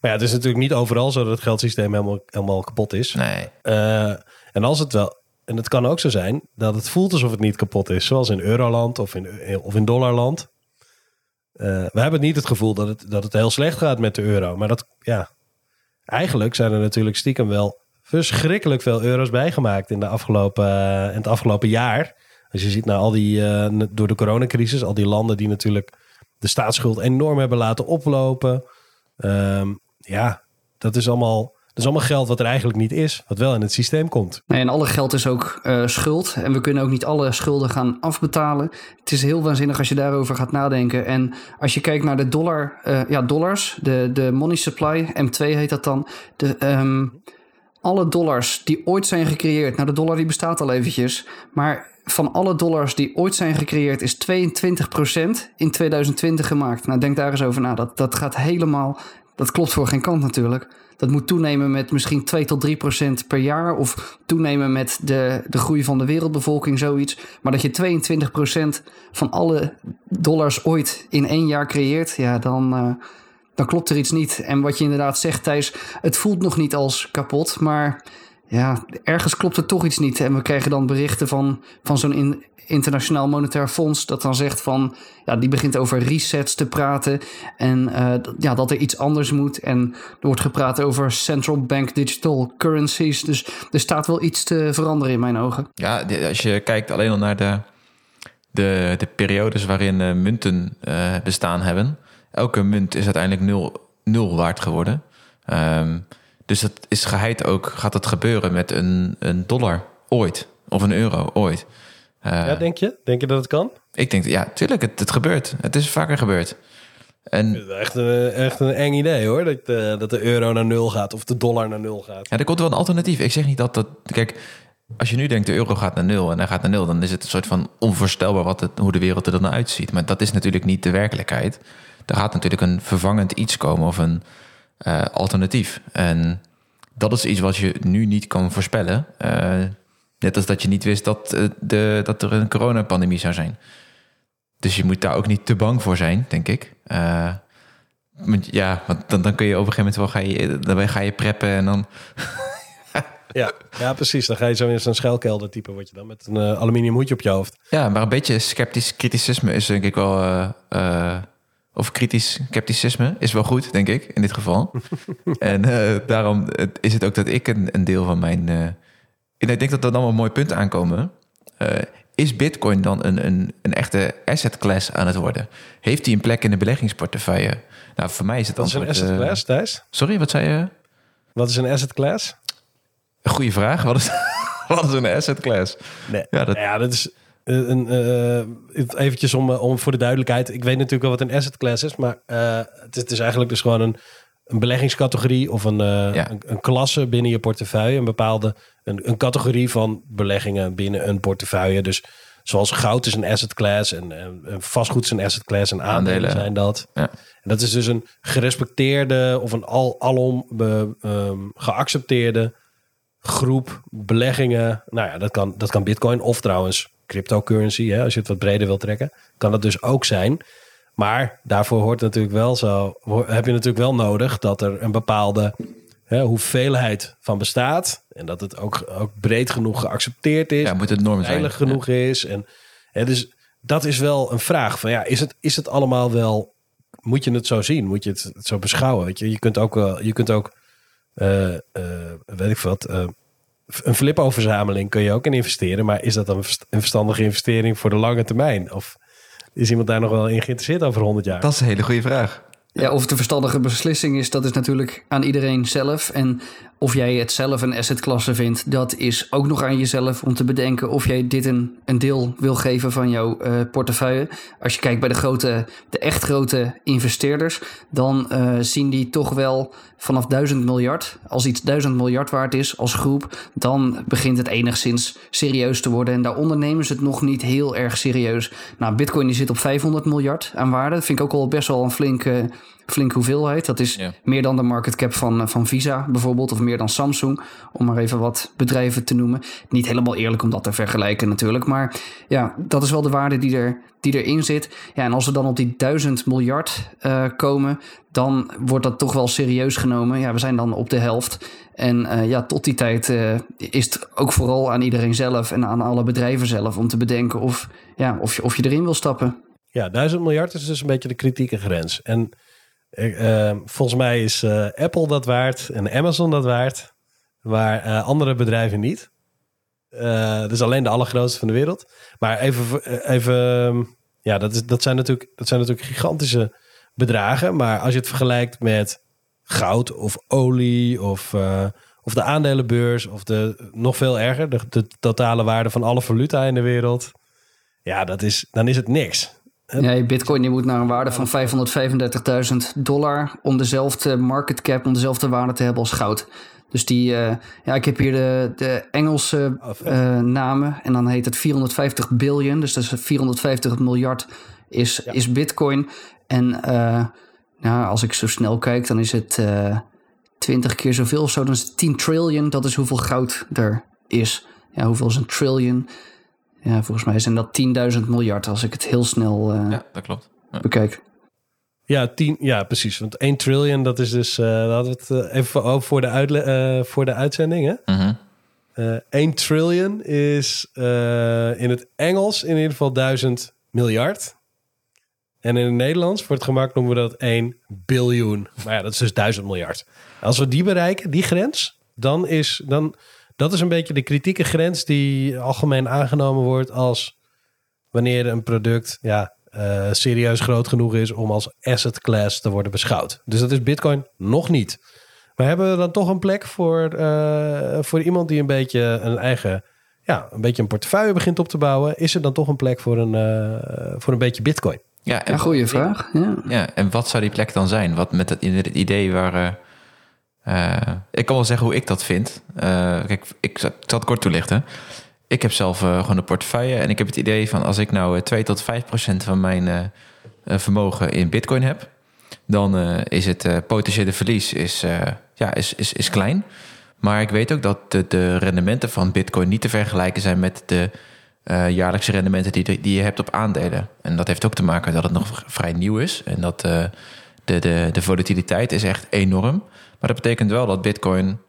Speaker 2: Maar ja, het is natuurlijk niet overal zo dat het geldsysteem helemaal, helemaal kapot is.
Speaker 1: Nee.
Speaker 2: en als het wel en het kan ook zo zijn dat het voelt alsof het niet kapot is. Zoals in Euroland of in, of in Dollarland. Uh, we hebben niet het gevoel dat het, dat het heel slecht gaat met de euro. Maar dat, ja, eigenlijk zijn er natuurlijk stiekem wel verschrikkelijk veel euro's bijgemaakt in, de afgelopen, uh, in het afgelopen jaar. Als je ziet naar al die, uh, door de coronacrisis, al die landen die natuurlijk de staatsschuld enorm hebben laten oplopen. Um, ja, dat is allemaal is allemaal geld wat er eigenlijk niet is, wat wel in het systeem komt.
Speaker 3: Nee, en alle geld is ook uh, schuld. En we kunnen ook niet alle schulden gaan afbetalen. Het is heel waanzinnig als je daarover gaat nadenken. En als je kijkt naar de dollar, uh, ja, dollars, de, de money supply, M2 heet dat dan. De, um, alle dollars die ooit zijn gecreëerd, nou de dollar die bestaat al eventjes, maar van alle dollars die ooit zijn gecreëerd is 22% in 2020 gemaakt. Nou denk daar eens over na. Dat, dat gaat helemaal, dat klopt voor geen kant natuurlijk dat moet toenemen met misschien 2 tot 3 procent per jaar. Of toenemen met de, de groei van de wereldbevolking, zoiets. Maar dat je 22 procent van alle dollars ooit in één jaar creëert, ja, dan, uh, dan klopt er iets niet. En wat je inderdaad zegt, Thijs, het voelt nog niet als kapot, maar ja, ergens klopt er toch iets niet. En we krijgen dan berichten van, van zo'n in, Internationaal Monetair Fonds dat dan zegt van, ja, die begint over resets te praten en uh, ja, dat er iets anders moet. En er wordt gepraat over central bank digital currencies. Dus er staat wel iets te veranderen in mijn ogen.
Speaker 1: Ja, als je kijkt alleen al naar de, de, de periodes waarin uh, munten uh, bestaan hebben. Elke munt is uiteindelijk nul, nul waard geworden. Um, dus dat is geheid ook, gaat het gebeuren met een, een dollar ooit of een euro ooit.
Speaker 2: Uh, ja, denk je? Denk je dat het kan?
Speaker 1: Ik denk, ja, tuurlijk, het, het gebeurt. Het is vaker gebeurd.
Speaker 2: En, echt, een, echt een eng idee hoor, dat, de, dat de euro naar nul gaat of de dollar naar nul gaat.
Speaker 1: Ja, er komt wel een alternatief. Ik zeg niet dat dat... Kijk, als je nu denkt de euro gaat naar nul en hij gaat naar nul... dan is het een soort van onvoorstelbaar wat het, hoe de wereld er dan uitziet. Maar dat is natuurlijk niet de werkelijkheid. Er gaat natuurlijk een vervangend iets komen of een uh, alternatief. En dat is iets wat je nu niet kan voorspellen. Uh, Net als dat je niet wist dat, eh, de, dat er een coronapandemie zou zijn. Dus je moet daar ook niet te bang voor zijn, denk ik. Uh, ja, want dan, dan kun je op een gegeven moment wel ga je, dan ga je preppen en dan.
Speaker 2: ja, ja, precies. Dan ga je zo in zo'n schuilkelder type, word je dan met een aluminium hoedje op je hoofd.
Speaker 1: Ja, maar een beetje sceptisch kriticisme is denk ik wel. Of kritisch scepticisme is wel goed, denk ik, in dit geval. en daarom is het ook dat ik een, een deel van mijn. ik denk dat er dan wel mooie punten aankomen is Bitcoin dan een, een, een echte asset class aan het worden? Heeft hij een plek in de beleggingsportefeuille? Nou, voor mij is het
Speaker 2: Wat is een asset class, Thijs?
Speaker 1: Sorry, wat zei je?
Speaker 2: Wat is een asset class?
Speaker 1: Goeie vraag. Wat is, wat is een asset class?
Speaker 2: Nee. Ja, dat, ja, dat is een, uh, eventjes om, om voor de duidelijkheid. Ik weet natuurlijk wel wat een asset class is, maar uh, het, is, het is eigenlijk dus gewoon een een beleggingscategorie of een, uh, een, een, klasse binnen je portefeuille. Een bepaalde een, een, categorie van beleggingen binnen een portefeuille. Dus zoals goud is een asset class en, en, vastgoed is een asset class en aandelen, zijn dat. Ja. En dat is dus een gerespecteerde of een al, alom be, um, geaccepteerde groep beleggingen. Nou ja, dat kan, dat kan bitcoin of trouwens cryptocurrency. Hè, als je het wat breder wilt trekken, kan dat dus ook zijn. Maar daarvoor hoort natuurlijk wel zo, heb je natuurlijk wel nodig dat er een bepaalde hè, hoeveelheid van bestaat. En dat het ook, ook breed genoeg geaccepteerd is.
Speaker 1: Ja, moet het norm
Speaker 2: zijn. genoeg is. En, hè, dus dat is wel een vraag van ja, is het, is het allemaal wel, moet je het zo zien? Moet je het, zo beschouwen? Weet je, je kunt ook, uh, je kunt ook uh, uh, weet ik wat, een flipo-verzameling kun je ook in investeren. Maar is dat dan een verstandige investering voor de lange termijn? Of is iemand daar nog wel in geïnteresseerd over 100 jaar?
Speaker 1: Dat is een hele goede vraag.
Speaker 3: Ja, of het een verstandige beslissing is, dat is natuurlijk aan iedereen zelf. En of jij het zelf een assetklasse vindt, dat is ook nog aan jezelf om te bedenken of jij dit een, een deel wil geven van jouw uh, portefeuille. Als je kijkt bij de grote, de echt grote investeerders, dan uh, zien die toch wel vanaf 1000 miljard. Als iets 1000 miljard waard is als groep, dan begint het enigszins serieus te worden. En daaronder nemen ze het nog niet heel erg serieus. Nou, Bitcoin die zit op 500 miljard aan waarde. Dat vind ik ook al best wel een flinke flinke hoeveelheid. Dat is meer dan de market cap van, eh, van Visa bijvoorbeeld, of meer dan Samsung, om maar even wat bedrijven te noemen. Niet helemaal eerlijk om dat te vergelijken natuurlijk, maar ja, dat is wel de waarde die, er, die erin zit. Ja, en als we dan op die duizend miljard uh, komen, dan wordt dat toch wel serieus genomen. Ja, we zijn dan op de helft. En uh, ja, tot die tijd uh, is het ook vooral aan iedereen zelf en aan alle bedrijven zelf om te bedenken of, ja, of, je, of je erin wil stappen.
Speaker 2: Ja, duizend miljard is dus een beetje de kritieke grens. En uh, volgens mij is uh, Apple dat waard en Amazon dat waard, maar uh, andere bedrijven niet. dus alleen de allergrootste van de wereld. Maar even, even ja, dat, is, dat, zijn natuurlijk, dat zijn natuurlijk gigantische bedragen. Maar als je het vergelijkt met goud of olie of, of de aandelenbeurs of de nog veel erger, de, de totale waarde van alle valuta in de wereld. Ja, dat is, dan is het niks.
Speaker 3: Ja, Bitcoin die moet naar een waarde van 535.000 dollar om dezelfde market cap, om dezelfde waarde te hebben als goud. Dus die, uh, ja, ik heb hier de, de Engelse uh, namen en dan heet het 450 billion, dus dat is 450 miljard is, ja. is Bitcoin. En uh, nou, als ik zo snel kijk, dan is het 20 keer zoveel of zo, dan is het 10 trillion, dat is hoeveel goud er is. Ja, hoeveel is een trillion? Ja, volgens mij zijn dat 10.000 miljard als ik het heel snel uh,
Speaker 1: ja, dat klopt. Ja.
Speaker 3: bekijk.
Speaker 2: Ja, 10, ja, precies. Want 1 trillion, dat is dus, uh, hadden we het uh, even voor de, uitle uh, voor de uitzending. Hè? Mm -hmm. 1 trillion is in het Engels in ieder geval 1000 miljard. En in het Nederlands, voor het gemak, noemen we dat 1 biljoen. Maar ja, dat is dus 1000 miljard. Als we die bereiken, die grens, dan is, dan, dat is een beetje de kritieke grens die algemeen aangenomen wordt als wanneer een product ja, uh, serieus groot genoeg is om als asset class te worden beschouwd. Dus dat is Bitcoin nog niet. Maar hebben we dan toch een plek voor, uh, voor iemand die een beetje een eigen, ja, een beetje een portefeuille begint op te bouwen? Is er dan toch een plek voor een, uh, voor een beetje Bitcoin?
Speaker 3: Ja, een goede vraag. Ja.
Speaker 1: ja, en wat zou die plek dan zijn? Wat met het, het idee waar uh, ik kan wel zeggen hoe ik dat vind. Uh, kijk, ik, zal het kort toelichten. Ik heb zelf uh, gewoon een portefeuille en ik heb het idee van als ik nou 2 tot 5 procent van mijn vermogen in bitcoin heb, dan is het potentiële verlies is, ja, is, is, is klein. Maar ik weet ook dat de, de rendementen van Bitcoin niet te vergelijken zijn met de jaarlijkse rendementen die, die je hebt op aandelen. En dat heeft ook te maken dat het nog vrij nieuw is. En dat de, de, de volatiliteit is echt enorm. Maar dat betekent wel dat Bitcoin.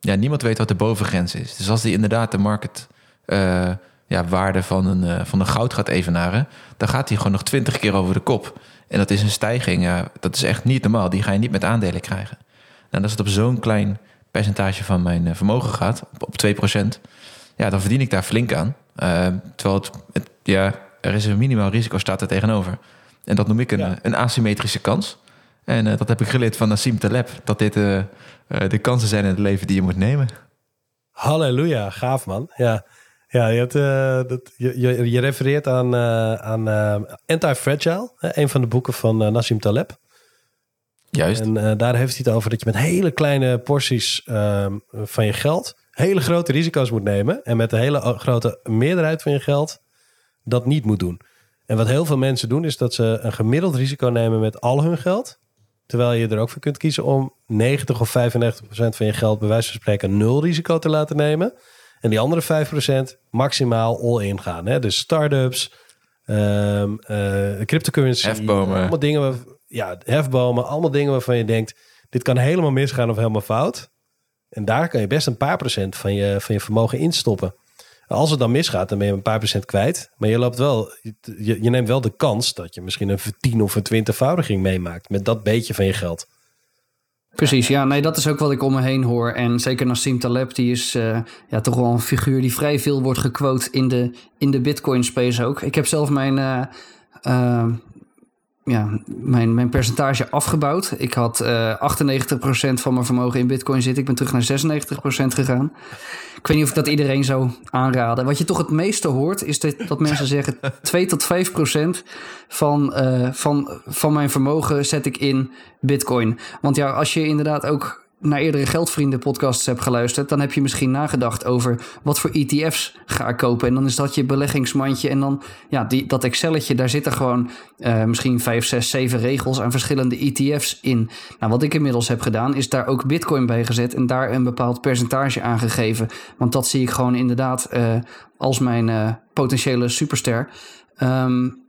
Speaker 1: Ja, niemand weet wat de bovengrens is. Dus als die inderdaad de market. Uh, ja, waarde van een, van een goud gaat evenaren. dan gaat hij gewoon nog twintig keer over de kop. En dat is een stijging. Dat is echt niet normaal. Die ga je niet met aandelen krijgen. En als het op zo'n klein percentage van mijn vermogen gaat, op, op 2%, ja, dan verdien ik daar flink aan. Uh, terwijl het, ja, er is een minimaal risico staat er tegenover. En dat noem ik een, een asymmetrische kans. En uh, dat heb ik geleerd van Nassim Taleb. Dat dit uh, de kansen zijn in het leven die je moet nemen.
Speaker 2: Halleluja, gaaf man. Ja, ja je, hebt, dat, je, je, je, refereert aan, aan Anti-Fragile. een van de boeken van Nassim Taleb.
Speaker 1: Juist.
Speaker 2: En daar heeft hij het over dat je met hele kleine porties ehm, van je geld hele grote risico's moet nemen. En met een hele grote meerderheid van je geld dat niet moet doen. En wat heel veel mensen doen, is dat ze een gemiddeld risico nemen met al hun geld. Terwijl je er ook voor kunt kiezen om 90 of 95 procent van je geld, bij wijze van spreken, nul risico te laten nemen. En die andere 5 procent maximaal all-in gaan. Hè? Dus start-ups, um, uh, cryptocurrency.
Speaker 1: Hefbomen.
Speaker 2: Allemaal dingen, ja, hefbomen. Allemaal dingen waarvan je denkt, dit kan helemaal misgaan of helemaal fout. En daar kan je best een paar procent van je, van je vermogen instoppen. Als het dan misgaat, dan ben je een paar procent kwijt. Maar je loopt wel, je, neemt wel de kans dat je misschien een tien of een twintigvoudiging meemaakt met dat beetje van je geld.
Speaker 3: Precies, ja, nee, dat is ook wat ik om me heen hoor. En zeker Nassim Taleb, die is uh, ja, toch wel een figuur die vrij veel wordt gequote in de, in de Bitcoin space ook. Ik heb zelf mijn, uh, uh, ja, mijn, mijn percentage afgebouwd. Ik had uh, eh, 98% van mijn vermogen in bitcoin zitten. Ik ben terug naar 96% gegaan. Ik weet niet of ik dat iedereen zou aanraden. Wat je toch het meeste hoort, is dat, dat mensen zeggen... 2 tot 5% van, uh, van, van mijn vermogen zet ik in bitcoin. Want ja, als je inderdaad ook naar eerdere Geldvrienden podcasts hebt geluisterd, dan heb je misschien nagedacht over wat voor ETF's ga ik kopen. En dan is dat je beleggingsmandje. En dan, ja, die, dat Excelletje, daar zitten gewoon uh, misschien vijf, zes, zeven regels aan verschillende ETF's in. Nou, wat ik inmiddels heb gedaan, is daar ook Bitcoin bij gezet en daar een bepaald percentage aan gegeven. Want dat zie ik gewoon inderdaad uh, als mijn uh, potentiële superster. Um,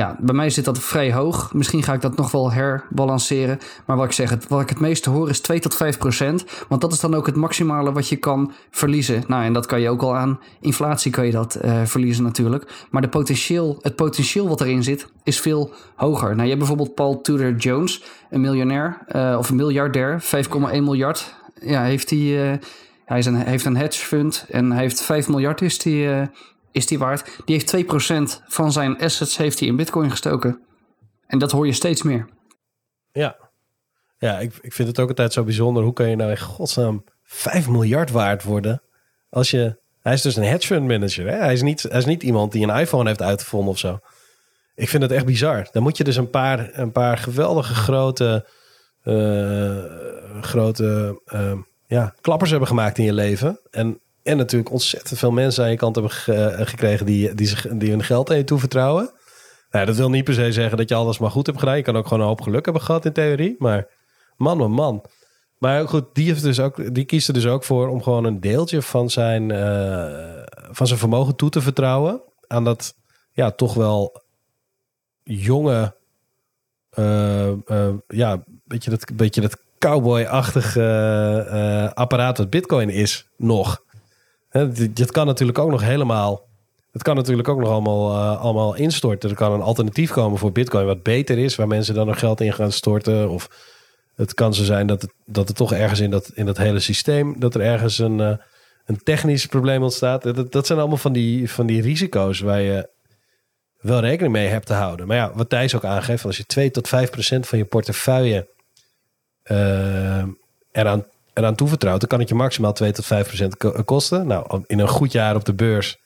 Speaker 3: ja, bij mij zit dat vrij hoog. Misschien ga ik dat nog wel herbalanceren. Maar wat ik zeg, wat ik het meeste hoor is 2 tot 5 procent. Want dat is dan ook het maximale wat je kan verliezen. Nou, en dat kan je ook al aan inflatie kan je dat uh, verliezen natuurlijk. Maar de potentieel, het potentieel wat erin zit, is veel hoger. Nou, je hebt bijvoorbeeld Paul Tudor Jones, een miljonair uh, of een miljardair, 5,1 miljard. Ja, heeft hij. Uh, hij is een, heeft een hedge fund en hij heeft 5 miljard is die, is die waard. Die heeft 2% van zijn assets heeft hij in bitcoin gestoken. En dat hoor je steeds meer.
Speaker 2: Ja, ja ik, ik vind het ook altijd zo bijzonder. Hoe kan je nou in godsnaam 5 miljard waard worden? Als je, hij is dus een hedge fund manager. Hè? Hij, is niet, hij is niet iemand die een iPhone heeft uitgevonden of zo. Ik vind het echt bizar. Dan moet je dus een paar, een paar geweldige grote, uh, grote uh, ja, klappers hebben gemaakt in je leven. En en natuurlijk ontzettend veel mensen aan je kant hebben eh, gekregen die, die, zich, die hun geld aan je toevertrouwen. Nou, dat wil niet per se zeggen dat je alles maar goed hebt gedaan. Je kan ook gewoon een hoop geluk hebben gehad in theorie. Maar man, man. Maar goed, die, heeft dus ook, die kiest er dus ook voor om gewoon een deeltje van zijn, uh, van zijn vermogen toe te vertrouwen. Aan dat ja, toch wel jonge, uh, ja, beetje dat, beetje dat cowboy-achtige apparaat wat Bitcoin is nog. Het kan natuurlijk ook nog helemaal. Het kan natuurlijk ook nog allemaal, uh, allemaal instorten. Er kan een alternatief komen voor Bitcoin wat beter is, waar mensen dan nog geld in gaan storten. Of het kan zo zijn dat het, dat er toch ergens in dat, in dat hele systeem, dat er ergens een, uh, een technisch probleem ontstaat. Dat, dat zijn allemaal van die, van die risico's waar je wel rekening mee hebt te houden. Maar ja, wat Thijs ook aangeeft, als je 2 tot 5 procent van je portefeuille uh, eraan eraan toevertrouwt, dan kan het je maximaal 2 tot 5 procent kosten. Nou, in een goed jaar op de beurs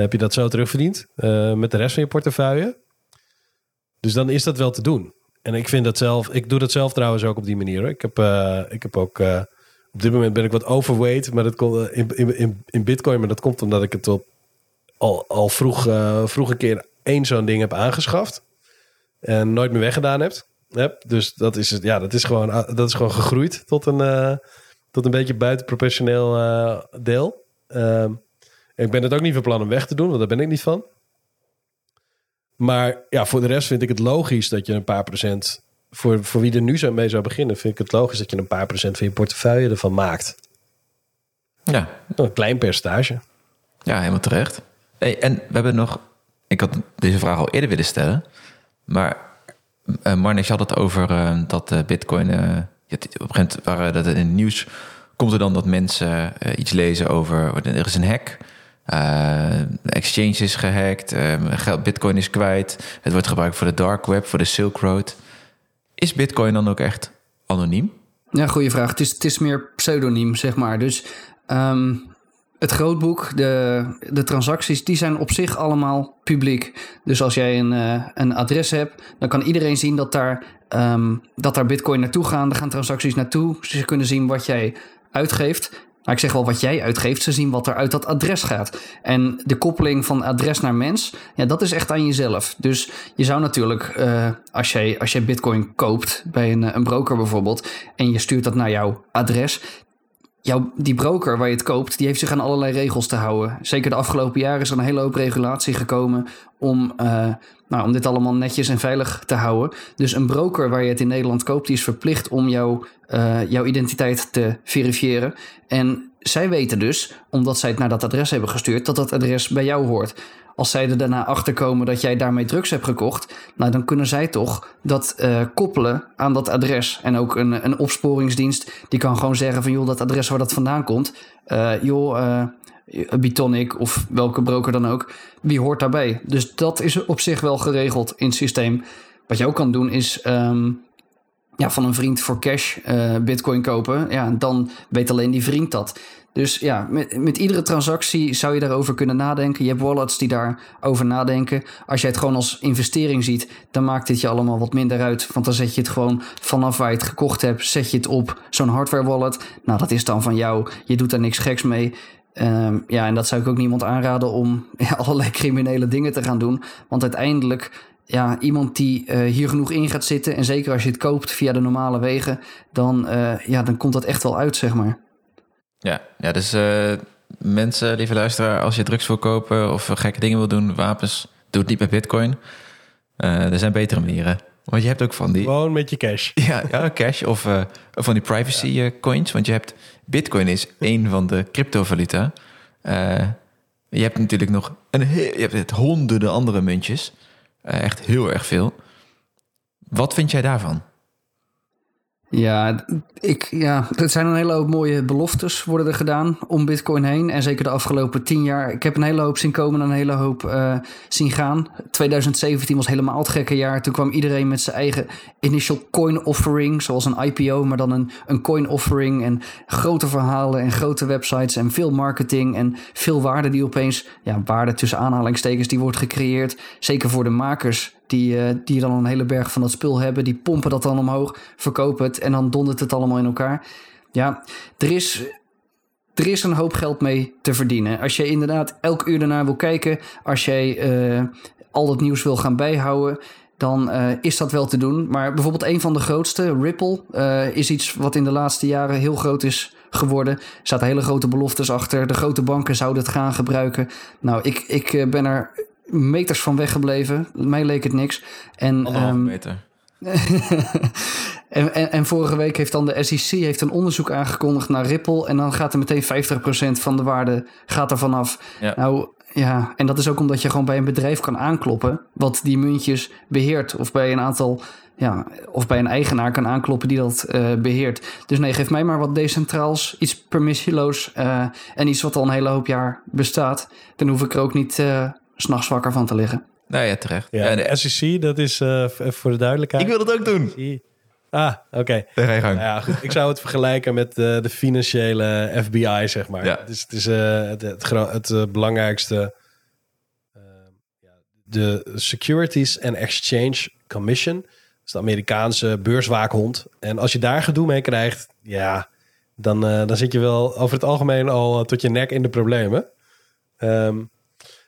Speaker 2: heb je dat zo terugverdiend uh, met de rest van je portefeuille. Dus dan is dat wel te doen. En ik vind dat zelf, ik doe dat zelf trouwens ook op die manier. Ik heb, uh, ik heb ook, uh, op dit moment ben ik wat overweight, maar dat komt in, in, in Bitcoin, maar dat komt omdat ik het op, al, al vroeg, vroeg een keer één zo'n ding heb aangeschaft en nooit meer weggedaan heb. heb. Dus dat is, ja, dat is, gewoon, dat is gewoon gegroeid tot een tot een beetje buitenprofessioneel uh, deel. Ehm, ik ben het ook niet van plan om weg te doen, want daar ben ik niet van. Maar ja, voor de rest vind ik het logisch dat je een paar procent... Voor, voor wie er nu zo mee zou beginnen, vind ik het logisch dat je een paar procent van je portefeuille ervan maakt.
Speaker 1: Ja.
Speaker 2: Een klein percentage.
Speaker 1: Ja, helemaal terecht. Hey, en we hebben nog... Ik had deze vraag al eerder willen stellen. Maar uh, Marnix had het over uh, dat uh, bitcoin... op een gegeven moment in het nieuws... komt er dan dat mensen iets lezen over... er is een hack... exchange is gehackt, bitcoin is kwijt... het wordt gebruikt voor de dark web, voor de Silk Road. Is bitcoin dan ook echt anoniem?
Speaker 3: Ja, goede vraag. Het is, het is meer pseudoniem, zeg maar. Dus um, het grootboek, de, de transacties, die zijn op zich allemaal publiek. Dus als jij een, uh, een adres hebt, dan kan iedereen zien dat daar, um, dat daar bitcoin naartoe gaan. Er gaan transacties naartoe. Ze kunnen zien wat jij uitgeeft. Nou, ik zeg wel wat jij uitgeeft, ze zien wat er uit dat adres gaat. En de koppeling van adres naar mens, ja, dat is echt aan jezelf. Dus je zou natuurlijk, uh, als, jij, als jij bitcoin koopt bij een, een broker bijvoorbeeld, en je stuurt dat naar jouw adres, jouw, die broker waar je het koopt, die heeft zich aan allerlei regels te houden. Zeker de afgelopen jaren is er een hele hoop regulatie gekomen om, uh, nou, om dit allemaal netjes en veilig te houden. Dus een broker waar je het in Nederland koopt, die is verplicht om jou, uh, jouw identiteit te verifiëren. En zij weten dus, omdat zij het naar dat adres hebben gestuurd, dat dat adres bij jou hoort. Als zij er daarna achter komen dat jij daarmee drugs hebt gekocht, nou dan kunnen zij toch dat uh, koppelen aan dat adres. En ook een, een opsporingsdienst die kan gewoon zeggen van joh, dat adres waar dat vandaan komt, uh, joh, uh, Bitonic of welke broker dan ook, wie hoort daarbij? Dus dat is op zich wel geregeld in het systeem. Wat je ook kan doen is um, ja, van een vriend voor cash uh, bitcoin kopen. Ja, dan weet alleen die vriend dat. Dus ja, met, met iedere transactie zou je daarover kunnen nadenken. Je hebt wallets die daarover nadenken. Als jij het gewoon als investering ziet, dan maakt dit je allemaal wat minder uit. Want dan zet je het gewoon vanaf waar je het gekocht hebt, zet je het op zo'n hardware wallet. Nou, dat is dan van jou. Je doet daar niks geks mee. Um, ja, en dat zou ik ook niemand aanraden om ja, allerlei criminele dingen te gaan doen. Want uiteindelijk ja, iemand die uh, hier genoeg in gaat zitten. En zeker als je het koopt via de normale wegen, dan, uh, ja, dan komt dat echt wel uit, zeg maar.
Speaker 1: Ja, ja dus uh, mensen, lieve luisteraar, als je drugs wil kopen of gekke dingen wil doen, wapens, doe het niet met bitcoin. er zijn betere manieren. Want je hebt ook van die...
Speaker 2: Gewoon met je cash.
Speaker 1: Ja, ja cash of van die privacy ja. coins. Want je hebt... Bitcoin is één van de cryptovaluta. je hebt natuurlijk nog een heel, je hebt honderden andere muntjes. Uh, echt heel erg veel. Wat vind jij daarvan?
Speaker 3: Ja, ik, ja, er zijn een hele hoop mooie beloftes worden er gedaan om Bitcoin heen. En zeker de afgelopen tien jaar. Ik heb een hele hoop zien komen en een hele hoop uh, zien gaan. 2017 was helemaal het gekke jaar. Toen kwam iedereen met zijn eigen initial coin offering. Zoals een IPO, maar dan een, een coin offering. En grote verhalen en grote websites en veel marketing. En veel waarde die opeens, ja, waarde tussen aanhalingstekens, die wordt gecreëerd. Zeker voor de makers die, uh, die dan een hele berg van dat spul hebben. Die pompen dat dan omhoog, verkopen het en dan dondert het allemaal in elkaar. Ja, er is, er is een hoop geld mee te verdienen. Als je inderdaad elk uur ernaar wil kijken, als jij uh, al dat nieuws wil gaan bijhouden, dan uh, is dat wel te doen. Maar bijvoorbeeld een van de grootste, Ripple, is iets wat in de laatste jaren heel groot is geworden. Er zaten hele grote beloftes achter. De grote banken zouden het gaan gebruiken. Nou, ik, ik ben er meters van weggebleven. Mij leek het niks. En,
Speaker 1: um, meter.
Speaker 3: en, en, en, vorige week heeft dan de SEC heeft een onderzoek aangekondigd naar Ripple. En dan gaat er meteen 50% van de waarde gaat er vanaf.
Speaker 1: Ja.
Speaker 3: Nou ja, en dat is ook omdat je gewoon bij een bedrijf kan aankloppen. wat die muntjes beheert. Of bij een aantal. Ja, of bij een eigenaar kan aankloppen die dat uh, beheert. Dus nee, geef mij maar wat decentraals, iets permissieloos uh, en iets wat al een hele hoop jaar bestaat. Dan hoef ik er ook niet uh, s'nachts wakker van te liggen.
Speaker 1: Nou ja, terecht.
Speaker 2: Ja, de SEC, dat is uh, voor de duidelijkheid.
Speaker 1: Ik wil dat ook doen.
Speaker 2: Ah, oké.
Speaker 1: Okay. Nou
Speaker 2: ja, goed. Ik zou het vergelijken met uh, de financiële FBI, zeg maar.
Speaker 1: Ja.
Speaker 2: Het is, het, is uh, het, het, het, belangrijkste. de Securities and Exchange Commission. Dat is de Amerikaanse beurswaakhond. En als je daar gedoe mee krijgt, ja, dan, dan zit je wel over het algemeen al tot je nek in de problemen. Um,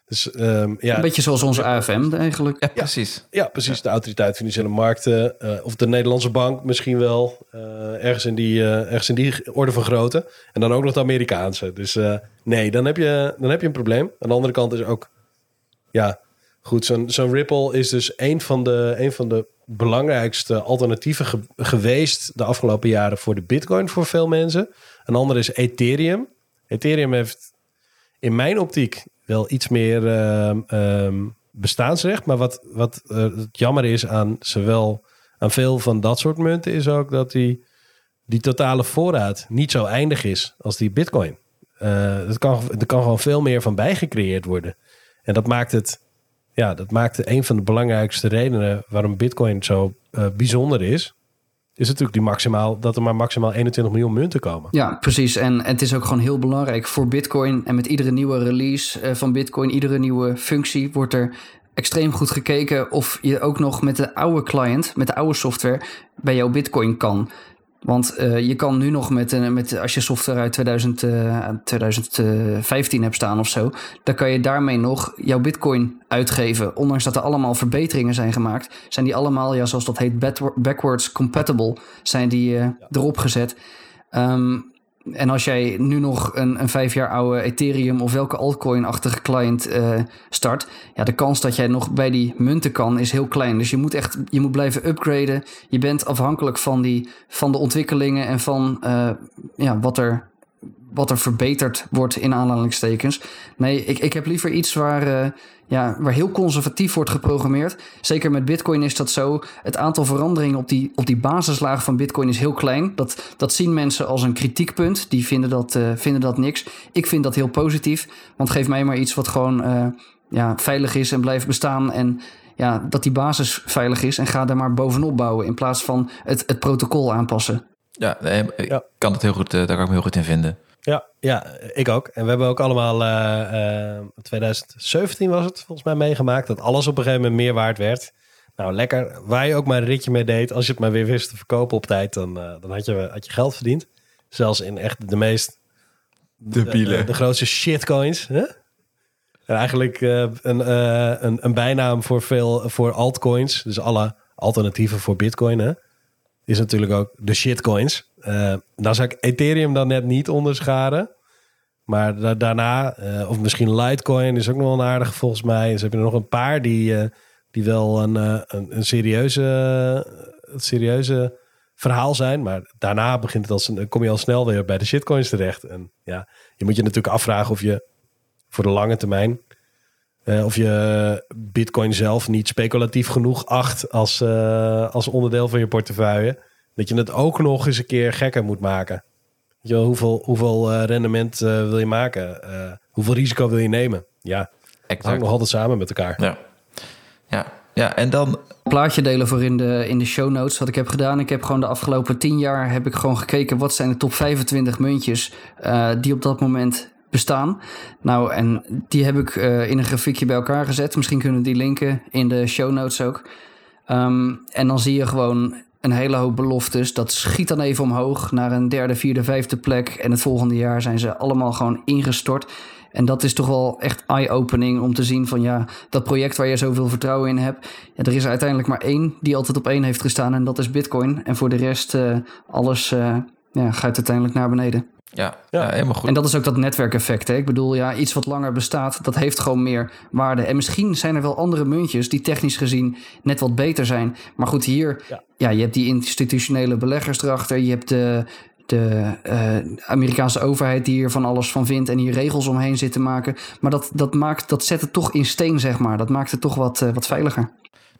Speaker 2: Dus um, ja.
Speaker 3: Een beetje zoals onze AFM eigenlijk.
Speaker 1: Ja, precies.
Speaker 2: Ja, precies. De autoriteit financiële markten. Uh, of de Nederlandse bank misschien wel. Uh, ergens, in die, uh, ergens in die orde van grootte. En dan ook nog de Amerikaanse. Dus nee, dan heb, je, dan heb je een probleem. Aan de andere kant is ook... Ja, goed. Zo'n zo'n Ripple is dus een van de, een van de belangrijkste alternatieven ge geweest... de afgelopen jaren voor de bitcoin voor veel mensen. Een ander is Ethereum. Ethereum heeft in mijn optiek wel iets meer uh, bestaansrecht. Maar wat, wat uh, het jammer is aan zowel aan veel van dat soort munten, is ook dat die, die totale voorraad niet zo eindig is als die bitcoin. Uh, kan, er kan gewoon veel meer van bijgecreëerd worden. En dat maakt het, ja, dat maakt een van de belangrijkste redenen waarom bitcoin zo uh, bijzonder is is natuurlijk die maximaal, dat er maar maximaal 21 miljoen munten komen.
Speaker 3: Ja, precies. En het is ook gewoon heel belangrijk voor Bitcoin. En met iedere nieuwe release eh, van Bitcoin, iedere nieuwe functie, wordt er extreem goed gekeken of je ook nog met de oude client, met de oude software, bij jouw Bitcoin kan. Want uh, je kan nu nog met, met als je software uit 2000, uh, 2015 hebt staan of zo, dan kan je daarmee nog jouw bitcoin uitgeven. Ondanks dat er allemaal verbeteringen zijn gemaakt, zijn die allemaal, ja, zoals dat heet, backwards compatible, zijn die erop gezet. Um, en als jij nu nog een, een vijf jaar oude Ethereum of welke altcoin-achtige client uh, start, ja, de kans dat jij nog bij die munten kan is heel klein. Dus je moet echt je moet blijven upgraden. Je bent afhankelijk van, die, van de ontwikkelingen en van uh, ja, wat er wat er verbeterd wordt in aanhalingstekens. Nee, ik, ik heb liever iets waar, uh, ja, waar heel conservatief wordt geprogrammeerd. Zeker met Bitcoin is dat zo. Het aantal veranderingen op die, op die basislaag van Bitcoin is heel klein. Dat, dat zien mensen als een kritiekpunt. Die vinden dat, uh, vinden dat niks. Ik vind dat heel positief. Want geef mij maar iets wat gewoon uh, ja, veilig is en blijft bestaan. En ja, dat die basis veilig is. En ga daar maar bovenop bouwen. In plaats van het, het protocol aanpassen.
Speaker 1: Ja, ik kan het heel goed, daar kan ik me heel goed in vinden.
Speaker 2: Ja, ja, ik ook. En we hebben ook allemaal, uh, uh, 2017 was het volgens mij meegemaakt, dat alles op een gegeven moment meer waard werd. Nou, lekker. Waar je ook maar een ritje mee deed, als je het maar weer wist te verkopen op tijd, dan, uh, dan had, je, had je geld verdiend. Zelfs in echt de meest... De, de, de grootste shitcoins. Hè? En eigenlijk een, een, een bijnaam voor veel voor altcoins. Dus alle alternatieven voor bitcoin. Hè? Is natuurlijk ook de shitcoins. Uh, nou zou ik Ethereum dan net niet onderscharen. Maar da daarna, uh, of misschien Litecoin is ook nog een aardige volgens mij. Dus heb je er nog een paar die, uh, die wel een, een, een, serieuze, serieuze verhaal zijn. Maar daarna begint het als een, kom je al snel weer bij de shitcoins terecht. En ja, je moet je natuurlijk afvragen of je voor de lange termijn... of je bitcoin zelf niet speculatief genoeg acht als, als onderdeel van je portefeuille dat je het ook nog eens een keer gekker moet maken. Je, hoeveel hoeveel uh, rendement uh, wil je maken? Uh, hoeveel risico wil je nemen? Ja, exact. hangt nog altijd samen met elkaar.
Speaker 1: Ja, ja. ja en dan...
Speaker 3: Plaatje delen voor in de, in de show notes wat ik heb gedaan. Ik heb gewoon de afgelopen tien jaar heb ik gewoon gekeken... wat zijn de top 25 muntjes die op dat moment bestaan. Nou, en die heb ik in een grafiekje bij elkaar gezet. Misschien kunnen die linken in de show notes ook. Um, en dan zie je gewoon een hele hoop beloftes. Dat schiet dan even omhoog naar een derde, vierde, vijfde plek. En het volgende jaar zijn ze allemaal gewoon ingestort. En dat is toch wel echt eye-opening om te zien van ja, dat project waar je zoveel vertrouwen in hebt. Ja, er is uiteindelijk maar één die altijd op één heeft gestaan en dat is Bitcoin. En voor de rest, uh, alles uh, ja, gaat uiteindelijk naar beneden.
Speaker 1: Ja, ja, helemaal goed.
Speaker 3: En dat is ook dat netwerkeffect. Hè? Ik bedoel, ja, iets wat langer bestaat, dat heeft gewoon meer waarde. En misschien zijn er wel andere muntjes die technisch gezien net wat beter zijn. Maar goed, hier, ja, ja je hebt die institutionele beleggers erachter. Je hebt de, de uh, Amerikaanse overheid die hier van alles van vindt en hier regels omheen zit te maken. Maar dat, dat, maakt, dat zet het toch in steen, zeg maar. Dat maakt het toch wat, uh, wat veiliger.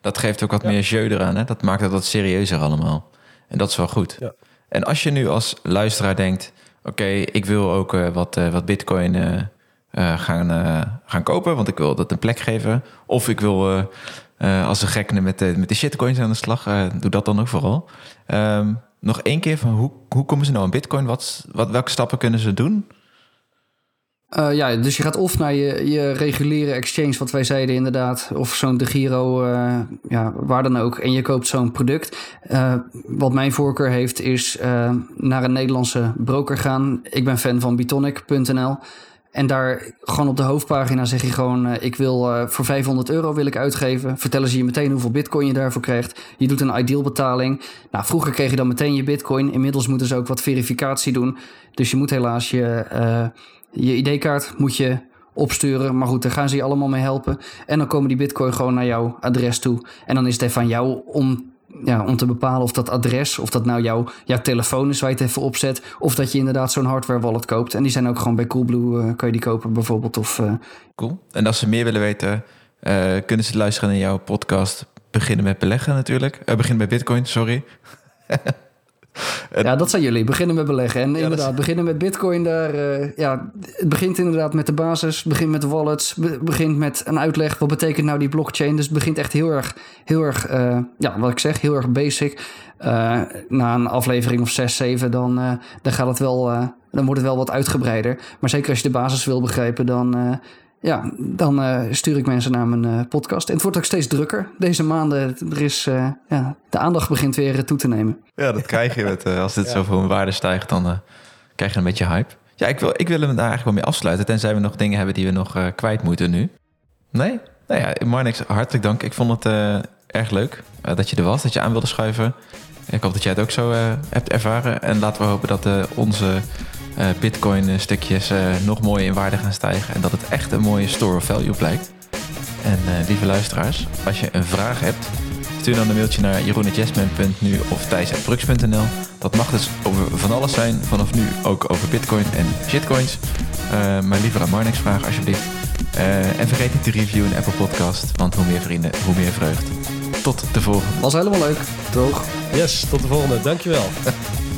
Speaker 1: Dat geeft ook wat ja. meer jeu eraan. Hè? Dat maakt het wat serieuzer allemaal. En dat is wel goed. Ja. En als je nu als luisteraar denkt okay, ik wil ook uh, wat, uh, wat bitcoin uh, gaan, gaan kopen, want ik wil dat een plek geven. Of ik wil als een gek met, de, met de shitcoins aan de slag, doe dat dan ook vooral. Um, nog één keer van hoe, hoe komen ze nou aan bitcoin? Wat, wat, welke stappen kunnen ze doen?
Speaker 3: Uh, ja, dus je gaat of naar je, je reguliere exchange, wat wij zeiden inderdaad, of zo'n de Giro, uh, ja, waar dan ook, en je koopt zo'n product. Uh, wat mijn voorkeur heeft, is naar een Nederlandse broker gaan. Ik ben fan van bitonic.nl. En daar gewoon op de hoofdpagina zeg je gewoon: ik wil voor 500 euro wil ik uitgeven. Vertellen ze je meteen hoeveel bitcoin je daarvoor krijgt. Je doet een ideal betaling. Nou, vroeger kreeg je dan meteen je bitcoin. Inmiddels moeten ze ook wat verificatie doen. Dus je moet helaas je, je ID-kaart moet je opsturen. Maar goed, daar gaan ze je allemaal mee helpen. En dan komen die bitcoin gewoon naar jouw adres toe. En dan is het even aan jou om ja, om te bepalen of dat adres, of dat nou jouw, jouw telefoon is waar je het even opzet, of dat je inderdaad zo'n hardware wallet koopt. En die zijn ook gewoon bij Coolblue, uh, kan je die kopen bijvoorbeeld. Of, uh...
Speaker 1: Cool. En als ze meer willen weten, uh, kunnen ze luisteren naar jouw podcast. Beginnen met beleggen natuurlijk. beginnen met Bitcoin, sorry.
Speaker 3: Ja, dat zijn jullie. Beginnen met beleggen. En inderdaad, beginnen met bitcoin. Daar, uh, ja, het begint inderdaad met de basis. Begint met wallets. Begint met een uitleg. Wat betekent nou die blockchain? Dus het begint echt heel erg, heel erg uh, ja, wat ik zeg, heel erg basic. Uh, na een aflevering of 6, 7, dan, dan gaat het wel, dan wordt het wel wat uitgebreider. Maar zeker als je de basis wil begrijpen, dan ja, dan uh, stuur ik mensen naar mijn uh, podcast. En het wordt ook steeds drukker deze maanden. Er is, uh, ja, de aandacht begint weer toe te nemen.
Speaker 1: Ja, dat krijg je met, als dit ja. zoveel in waarde stijgt, dan krijg je een beetje hype. Ja, ik wil, ik wil hem daar eigenlijk wel mee afsluiten. Tenzij we nog dingen hebben die we nog kwijt moeten nu. Nee? Nou ja, Marnix, hartelijk dank. Ik vond het erg leuk dat je er was, dat je aan wilde schuiven. Ik hoop dat jij het ook zo hebt ervaren. En laten we hopen dat onze uh, bitcoin stukjes uh, nog mooier in waarde gaan stijgen. En dat het echt een mooie store of value blijkt. En uh, lieve luisteraars, als je een vraag hebt, stuur dan een mailtje naar jeroenetjesman.nu of thijs.brux.nl. Dat mag dus over van alles zijn, vanaf nu ook over bitcoin en shitcoins. maar liever aan Marnix vragen alsjeblieft. en vergeet niet te reviewen in Apple Podcast, want hoe meer vrienden, hoe meer vreugd. Tot de volgende.
Speaker 3: Was helemaal leuk. Droog.
Speaker 2: Yes, tot de volgende. Dankjewel.